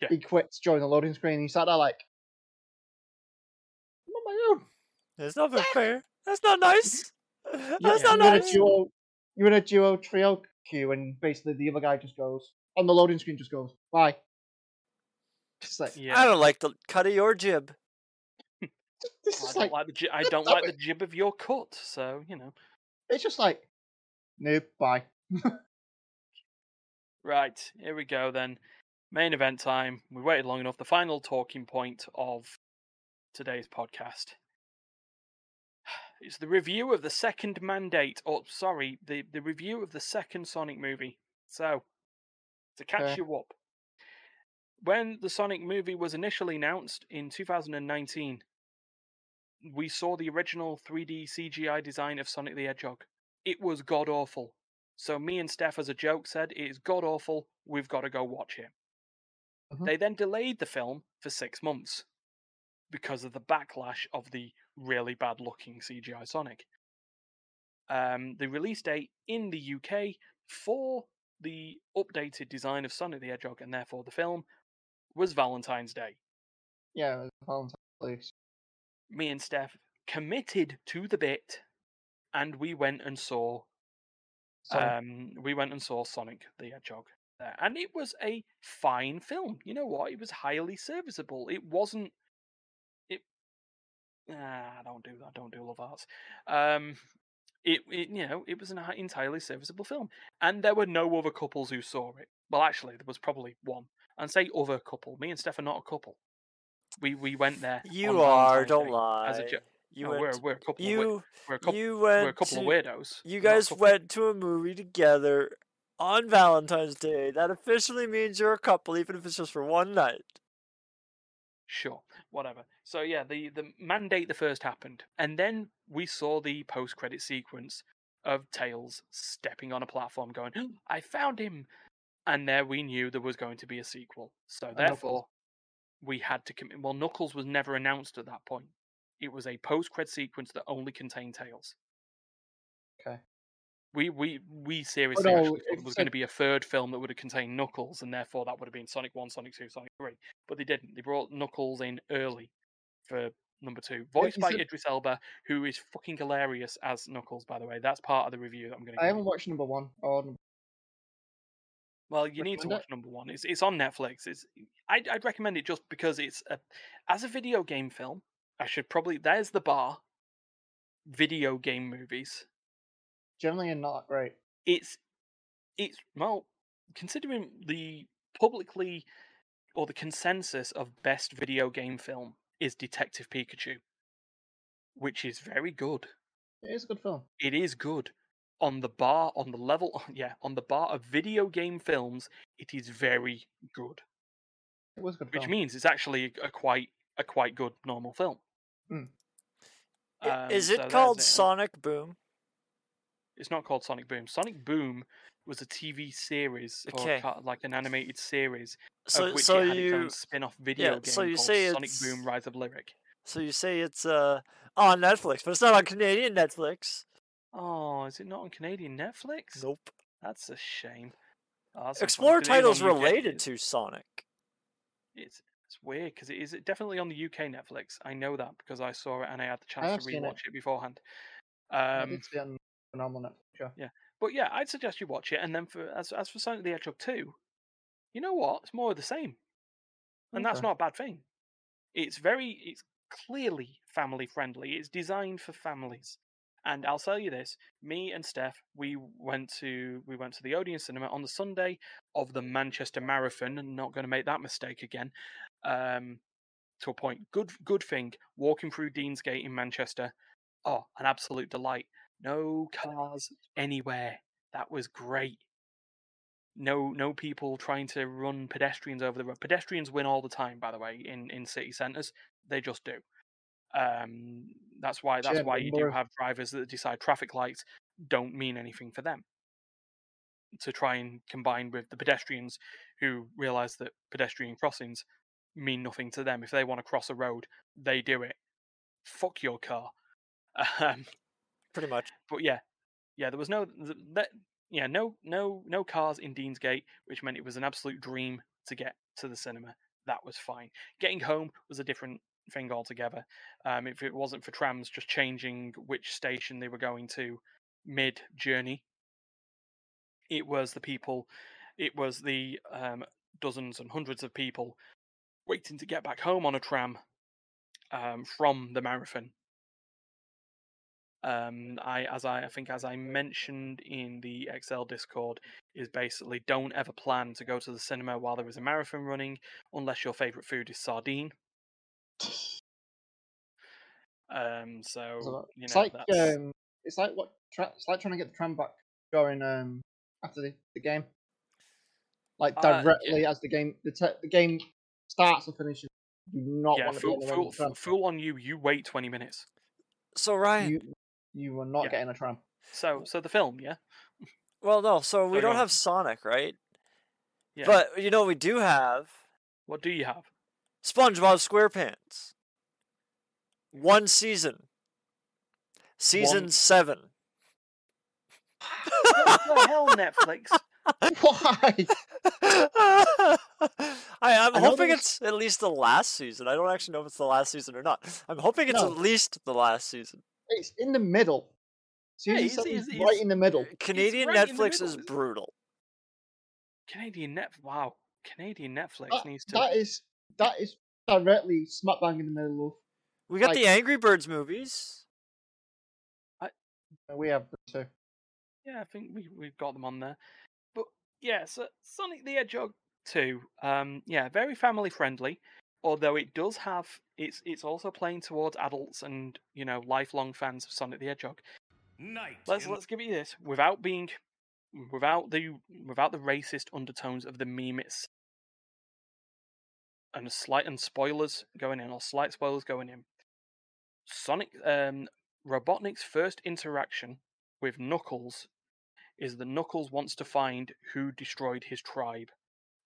Yeah. He quits during the loading screen. He sat there like, I'm on my own. It's not very fair. That's not nice. That's You- not you're in nice. a duo, you're in a duo trio queue, and basically the other guy just goes on the loading screen, just goes bye. Just like Yeah, I don't like the cut of your jib. this I is don't like, like, the ji- I don't damn like the jib of your cut. So you know. it's just like, nope, bye. Right, here we go then. Main event time. We waited long enough. The final talking point of today's podcast. It's the review of the second mandate, or sorry, the, the review of the second Sonic movie. So, to catch Okay. you up. When the Sonic movie was initially announced in 2019, we saw the original 3D CGI design of Sonic the Hedgehog. It was god awful. So me and Steph, as a joke, said it is god awful. We've got to go watch it. Mhm. They then delayed the film for six months because of the backlash of the really bad looking CGI Sonic. Um, the release date in the UK for the updated design of Sonic the Hedgehog and therefore the film was Valentine's Day. Yeah, it was Valentine's Day. Me and Steph committed to the bit and we went and saw um we went and saw Sonic the Hedgehog there. And it was a fine film. You know what? It was highly serviceable. It wasn't ah, don't do that, don't do love arts. Um it, it you know, it was an entirely serviceable film. And there were no other couples who saw it. Well actually there was probably one. And say other couple. Me and Steph are not a couple. We we went there. You are. Valentine's Don't Day lie. as a jo- you no, went. we're we're a couple of you we're a couple you we're a couple to, of weirdos. You guys went to a movie together on Valentine's Day. That officially means you're a couple, even if it's just for one night. Sure, whatever. So yeah, the the mandate the first happened, and then we saw the post credit sequence of Tails stepping on a platform, going, "I found him," and there we knew there was going to be a sequel. So Knuckles. therefore, we had to commit. Well, Knuckles was never announced at that point. It was a post credit sequence that only contained Tails. We we we seriously no, oh, thought it there was going to be a third film that would have contained Knuckles, and therefore that would have been Sonic One, Sonic Two, Sonic Three. But they didn't. They brought Knuckles in early for number two, voiced by said- Idris Elba, who is fucking hilarious as Knuckles. By the way, that's part of the review that I'm going to. I haven't watched number one or number Well, you need to recommend it? watch number one. It's it's on Netflix. It's I'd, I'd recommend it just because it's a as a video game film. I should probably there's the bar. Video game movies. Generally are not great. it's it's well considering the publicly or the consensus of best video game film is Detective Pikachu, which is very good. It is a good film. It is good on the bar on the level yeah on the bar of video game films. It is very good, It was a good which film. means it's actually a quite a quite good normal film. Hmm. I- Um, Is it there's called it. Sonic Boom? It's not called Sonic Boom. Sonic Boom was a TV series Okay. a ca- like an animated series So, of which so it had its own spin-off video game so you called say Sonic it's- Boom: Rise of Lyric. so you say it's uh on Netflix, but it's not on Canadian Netflix. Oh, is it not on Canadian Netflix? Nope. That's a shame. Oh, that's Explore unfortunate. It is titles related to Sonic. It's it's weird because it is definitely on the UK Netflix. I know that because I saw it and I had the chance have to seen it. rewatch it beforehand. I Um, did see it on the normal Netflix. Yeah. but yeah, I'd suggest you watch it. And then for as as for Sonic the Hedgehog two, you know what? It's more of the same, and that's not a bad thing. It's very it's clearly family friendly. It's designed for families. And I'll tell you this: me and Steph, we went to we went to the Odeon Cinema on the Sunday of the Manchester Marathon, and not going to make that mistake again. Um, to a point, good good thing. Walking through Deansgate in Manchester, oh, an absolute delight. No cars anywhere. That was great. No, no people trying to run pedestrians over the road. Pedestrians win all the time, by the way, in in city centres. They just do. Um, that's why that's Yeah, why you more do have drivers that decide traffic lights don't mean anything for them. To try and combine with the pedestrians who realise that pedestrian crossings mean nothing to them. If they want to cross a road, they do it. Fuck your car. Um, Pretty much. but yeah, yeah, there was no that yeah no no no cars in Deansgate, which meant it was an absolute dream to get to the cinema. That was fine. Getting home was a different thing altogether. Um, if it wasn't for trams just changing which station they were going to mid journey, it was the people, it was the um, dozens and hundreds of people waiting to get back home on a tram um, from the marathon um, I as I, I think as I mentioned in the XL Discord is basically don't ever plan to go to the cinema while there is a marathon running unless your favorite food is sardine. Um, so So, you it's like that's um, it's like what tra- it's like trying to get the tram back going um after the, the game. Like Uh, yeah. directly as the game the, te- the game starts or finishes. You do not yeah, want to be fool, on the fool, fool, fool on you. You wait twenty minutes. So Ryan, You you are not Yeah. getting a tram. So, so the film, yeah, well, no, so we Sorry, don't on. have Sonic, right? yeah. But you know we do have what do you have? SpongeBob SquarePants. One season. Season One- seven. what the hell, Netflix? Why? I, I'm I hoping there's- it's at least the last season. I don't actually know if it's the last season or not. I'm hoping it's No. at least the last season. It's in the middle. Season he's- seven he's- is he's- right in the middle. Canadian right Netflix middle, is brutal. Canadian Net. Wow, Canadian Netflix That, needs to. that is that is directly smack bang in the middle of. We got Like- the Angry Birds movies. We have them too. Yeah, I think we we've got them on there. But yeah, so Sonic the Hedgehog 2, um, yeah, very family friendly. Although it does have it's it's also playing towards adults and you know lifelong fans of Sonic the Hedgehog. Night. Let's let's give you this without being without the without the racist undertones of the meme it's and a slight and spoilers going in or slight spoilers going in. Sonic um Robotnik's first interaction with Knuckles is that Knuckles wants to find who destroyed his tribe,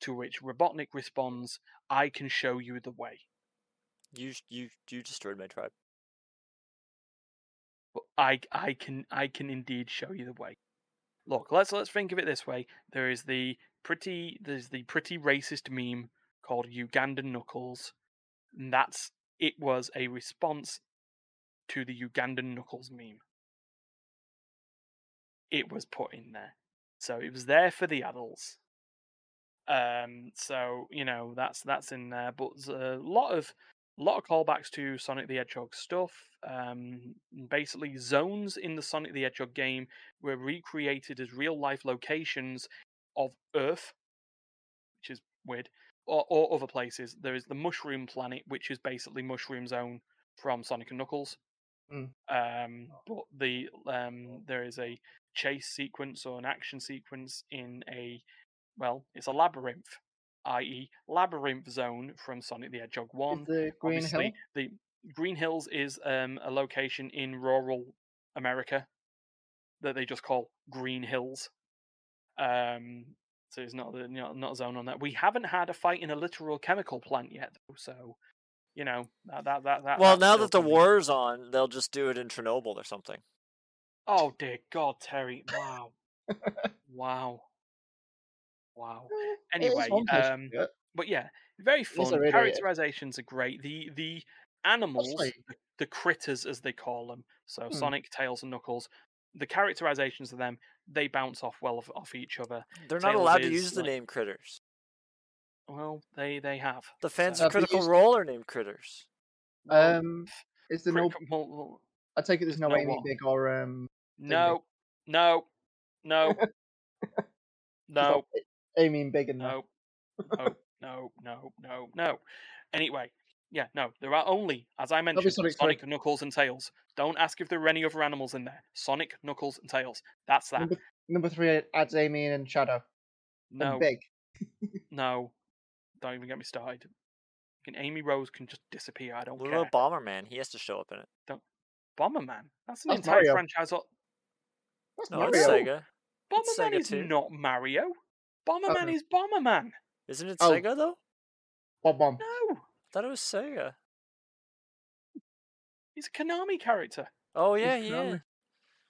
to which Robotnik responds, "I can show you the way." You you you destroyed my tribe. but I I can I can indeed show you the way. Look, let's let's think of it this way. There is the pretty there's the pretty racist meme called Ugandan Knuckles. And that's it was a response to the Ugandan Knuckles meme. It was put in there. So it was there for the adults. Um so, you know, that's that's in there. But there's a lot of a lot of callbacks to Sonic the Hedgehog stuff. Um, basically, zones in the Sonic the Hedgehog game were recreated as real life locations of Earth, which is weird, or, or other places. There is the Mushroom Planet, which is basically Mushroom Zone from Sonic and Knuckles. Mm. Um, but the um, there is a chase sequence or an action sequence in a well, it's a labyrinth, i.e., labyrinth zone from Sonic the Hedgehog One Is the Green obviously Hill? the Green Hills is um, a location in rural America that they just call Green Hills. Um, so it's not the not, not a zone on that. We haven't had a fight in a literal chemical plant yet, though. So you know that that that. that Well, now that the coming. war's on, they'll just do it in Chernobyl or something. Oh dear God, Terry! Wow, wow, wow. Anyway, place to um, but yeah, very fun. really- Characterizations are great. The the animals, like- the, the critters as they call them, so Hmm. Sonic, Tails, and Knuckles. The characterizations of them, they bounce off well off, off each other. They're not Tails allowed to use the like- name critters. Well, they they have. The fans So- of Critical used- Role are named critters. Um, is there no? well, I take it there's no no Amy? Big or um. no, no, no, no. Not Amy and Big in. No, no, no, no, no, no. Anyway, yeah, no, there are only, as I mentioned, Sonic Sonic. Knuckles, and Tails. Don't ask if there are any other animals in there. Sonic, Knuckles, and Tails. That's that. Number, number three adds Amy and Shadow. No, And Big. no, don't even get me started. Can Amy Rose can just disappear. I don't What care. about Bomberman? He has to show up in it. Don't... Bomberman. That's an That's entire Mario. franchise. o- That's No, it's Mario. Sega. It's Bomberman Sega is too. not Mario. Bomberman Uh-uh. is Bomberman. Isn't it Oh. Sega though? Bob-omb. No, I thought it was Sega. he's a Konami character. Oh He's yeah, yeah. Konami.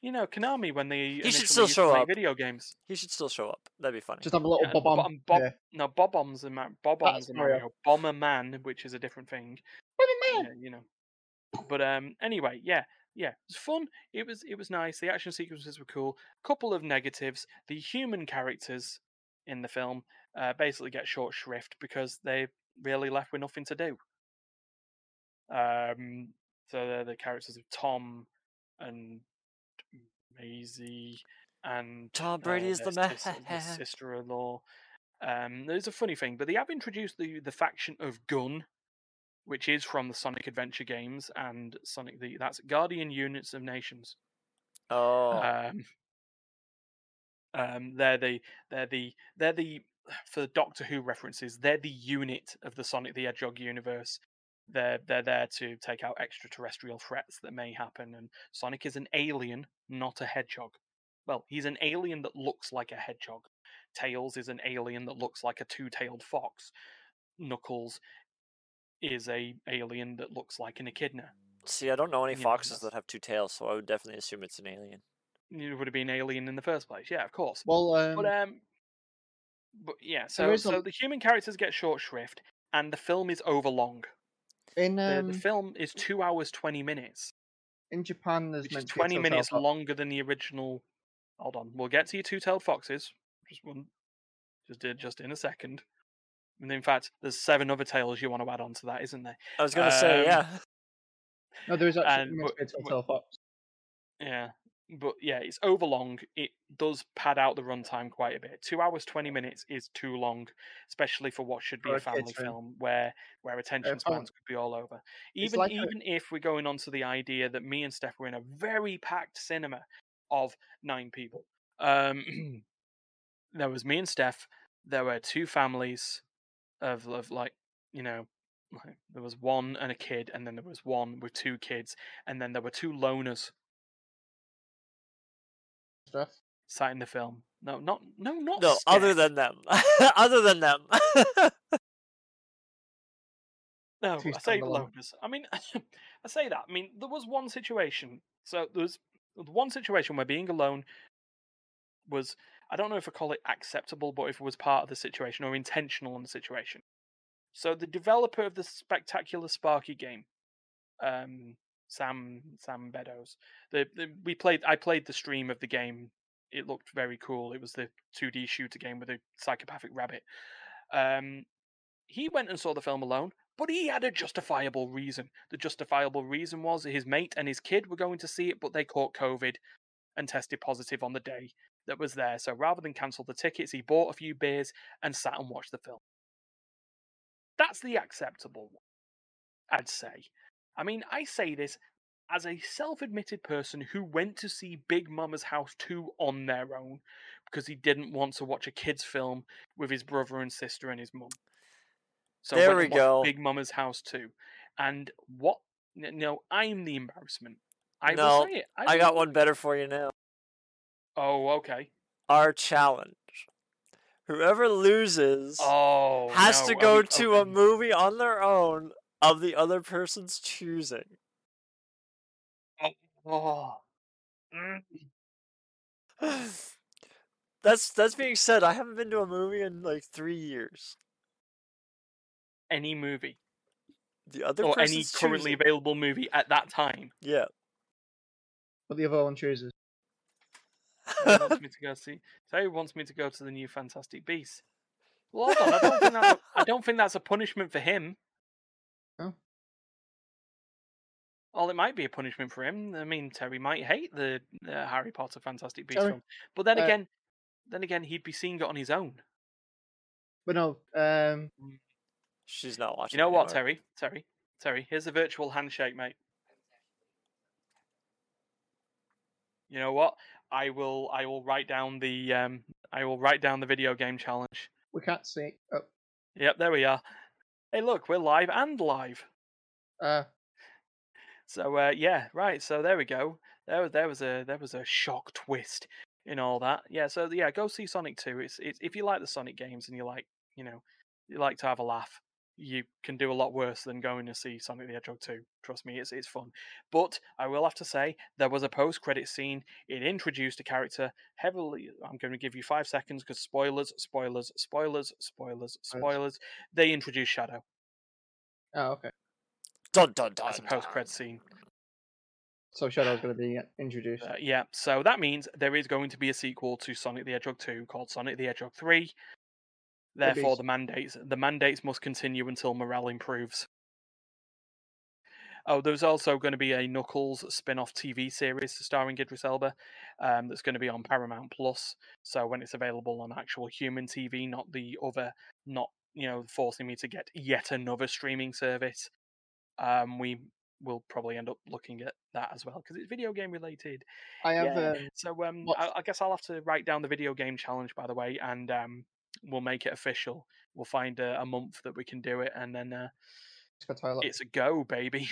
You know, Konami when they should still used to show up. video games. He should still show up. That'd be funny. Just have a little Yeah, Bob Bo- Bomb. Bob, yeah. no, Bob-omb's a Mar- Bob-omb's That's a Mario. Mario. Bomberman, which is a different thing. Bomberman. Yeah, you know. But um, anyway, yeah, yeah, it was fun. It was it was nice. The action sequences were cool. A couple of negatives: the human characters in the film uh, basically get short shrift because they really left with nothing to do. Um, so they're the characters of Tom and Maddie and Tom Brady uh, is the man. their sister-in-law. Um, there's a funny thing, but they have introduced the the faction of Gun, which is from the Sonic Adventure games and Sonic the that's Guardian Units of Nations. Oh, Um, um, they're the they're the they're the for Doctor Who references, they're the unit of the Sonic the Hedgehog universe. They're they're there to take out extraterrestrial threats that may happen, and Sonic is an alien, not a hedgehog. Well, he's an alien that looks like a hedgehog. Tails is an alien that looks like a two-tailed fox. Knuckles is a alien that looks like an echidna. See, I don't know any You foxes that's- that have two tails, so I would definitely assume it's an alien. It would have been alien in the first place, yeah, of course. Well, um, But um, but yeah, so There is a- so the human characters get short shrift, and the film is overlong. in The, um, the film is two hours twenty minutes, in Japan, there's which meant to twenty minutes Fox. longer than the original. Hold on, we'll get to your two-tailed foxes. Just one, just did just in a second. And in fact, there's seven other tales you want to add on to that, isn't there? I was gonna say, Um, yeah. No, there is actually and- meant a but- but- Fox. Yeah, but yeah, it's overlong. It does pad out the runtime quite a bit. Two hours twenty minutes is too long, especially for what should be a a family film. where where attention spans could be all over. Even like a- even if we're going on to the idea that me and Steph were in a very packed cinema of nine people, um, there was me and Steph. There were two families of of like you know. There was one and a kid, and then there was one with two kids, and then there were two loners Stuff. sat in the film. No, not no, not No, other than them. other than them. no. two I say standalone. loners. I mean, I say that. I mean, there was one situation. So there was one situation where being alone was I don't know if I call it acceptable, but if it was part of the situation or intentional in the situation. So the developer of the spectacular Sparky game, um, Sam Sam Beddoes, the, the we played. I played the stream of the game. It looked very cool. It was the 2D shooter game with a psychopathic rabbit. Um, he went and saw the film alone, but he had a justifiable reason. The justifiable reason was his mate and his kid were going to see it, but they caught COVID and tested positive on the day that was there. So rather than cancel the tickets, he bought a few beers and sat and watched the film. That's the acceptable one, I'd say. I mean, I say this as a self admitted person who went to see Big Momma's House 2 on their own because he didn't want to watch a kid's film with his brother and sister and his mum. So There we go. Big Momma's House 2. And what? No, I'm the embarrassment. I No, will say it. I will- got one better for you now. Oh, okay. Our challenge. Whoever loses Oh, has no, to go to okay. a movie on their own of the other person's choosing. Oh. Mm. that's that's being said. I haven't been to a movie in like three years. Any movie The other or any currently choosing. available movie at that time. Yeah. But the other one chooses. Terry wants me to go see. Terry wants me to go to the new Fantastic Beasts. Well, hold on. I don't think that's a, I don't think that's a punishment for him. Oh. Well, it might be a punishment for him. I mean, Terry might hate the uh, Harry Potter Fantastic Beasts Terry, film, but then uh, again, then again, he'd be seeing it on his own. But no, um, She's not watching. You know what, anymore. Terry? Terry, Terry. Here's a virtual handshake, mate. You know what? I will. I will write down the. Um. I will write down the video game challenge. we can't see. Oh, Yep, there we are. Hey, look, we're live and live. uh, So uh, yeah, right. So there we go. There, was- there was a there was a shock twist in all that. Yeah. So yeah, go see Sonic Two. It's it's if you like the Sonic games and you like you know you like to have a laugh, you can do a lot worse than going to see Sonic the Hedgehog Two. Trust me, it's it's fun. But I will have to say there was a post credit scene. It introduced a character heavily. I'm going to give you five seconds because spoilers, spoilers, spoilers, spoilers, spoilers. They introduced Shadow oh, okay. Dun dun dun. as a post-credit scene. So Shadow's going to be introduced. Uh, yeah, so that means there is going to be a sequel to Sonic the Hedgehog 2 called Sonic the Hedgehog 3. Therefore, the mandates the mandates must continue until morale improves. Oh, there's also going to be a Knuckles spin-off TV series starring Idris Elba um, that's going to be on Paramount Plus. So when it's available on actual human TV, not the other, not you know forcing me to get yet another streaming service, um, we will probably end up looking at that as well because it's video game related. I have. yeah. Um, So um, I, I guess I'll have to write down the video game challenge, by the way, and um, we'll make it official. We'll find a, a month that we can do it, and then uh, Let's go toilet. it's a go, baby.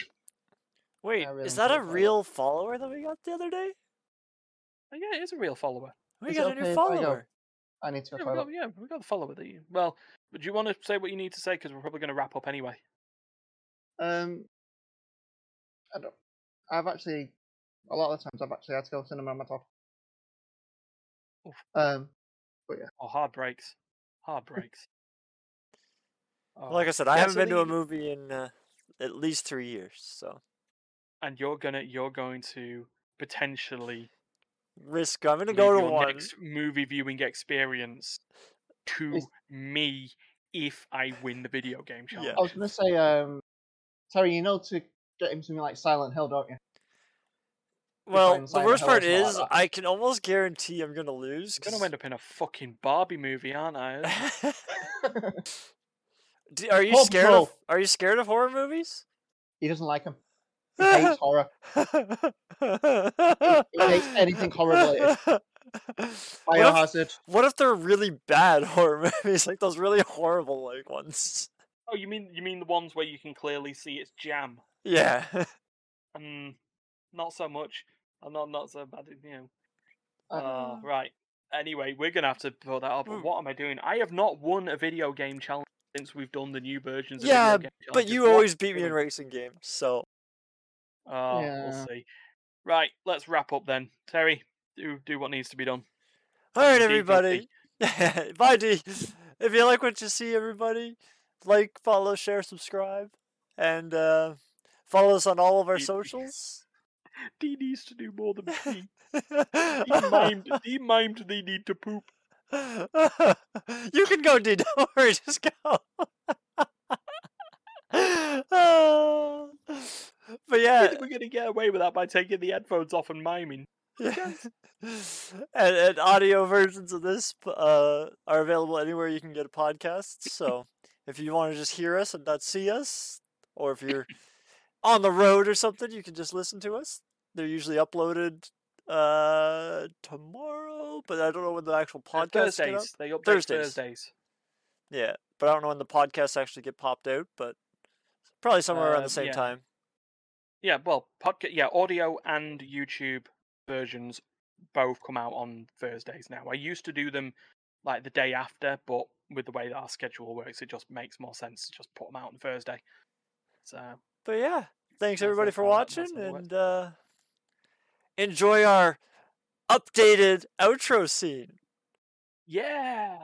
Wait, really is that a enjoyed real follower that we got the other day? Oh, yeah, it is a real follower. We Is got a okay new if I follower. I need to Yeah, go we got, yeah, we got the follower that you. Well, do you want to say what you need to say? Because we're probably going to wrap up anyway. Um, I don't. I've actually a lot of the times I've actually had to go to cinema myself. Oof. Um, Oh, hard breaks. Hard breaks. Oh, Like I said, I Yeah, haven't so been to a movie in uh, at least three years. So and you're gonna you're going to potentially risk. I'm gonna leave go to your one. next movie viewing experience to Is- me if I win the video game challenge. I was gonna say, um, Terry, you know to get him something like Silent Hill, don't you? Well, the worst part is that. I can almost guarantee I'm gonna lose. I'm gonna end up in a fucking Barbie movie, aren't I? Do- are you Paw scared Patrol. of? Are you scared of horror movies? he doesn't like them. He hates horror. He hates anything horror related. What if, Biohazard. what if they're really bad horror movies, like those really horrible like ones? oh, you mean you mean the ones where you can clearly see it's jam? Yeah. Mm, not so much. I'm not not so bad, you know. Uh, right. Anyway, we're gonna have to put that up. Mm. What am I doing? I have not won a video game challenge since we've done the new versions. Of Yeah, video game but you What always beat me in racing games, so Oh, Yeah. we'll see. Right, let's wrap up then. Terry, do do what needs to be done. all right, everybody. Bye, D. If you like what you see, everybody, like, follow, share, subscribe, and uh, follow us on all of our D- socials. D needs to do more than pee. He mimed. He mimed. They need to poop. you can go, D. Don't worry, just go. Oh. but yeah, we're gonna get away with that by taking the headphones off and miming. yeah. and, and audio versions of this uh, are available anywhere you can get a podcast. So if you want to just hear us and not see us, or if you're on the road or something, you can just listen to us. They're usually uploaded uh tomorrow, but I don't know when the actual Uh, podcast up. Thursdays. They update Thursdays. Thursdays. Yeah, but I don't know when the podcasts actually get popped out, but probably somewhere around Uh, the same yeah. time. Yeah, well, podcast. Yeah, audio and YouTube versions both come out on Thursdays now. I used to do them like the day after, but with the way that our schedule works, it just makes more sense to just put them out on Thursday. So But yeah, thanks everybody for how that- that's watching, how it works. and uh, enjoy our updated outro scene. yeah.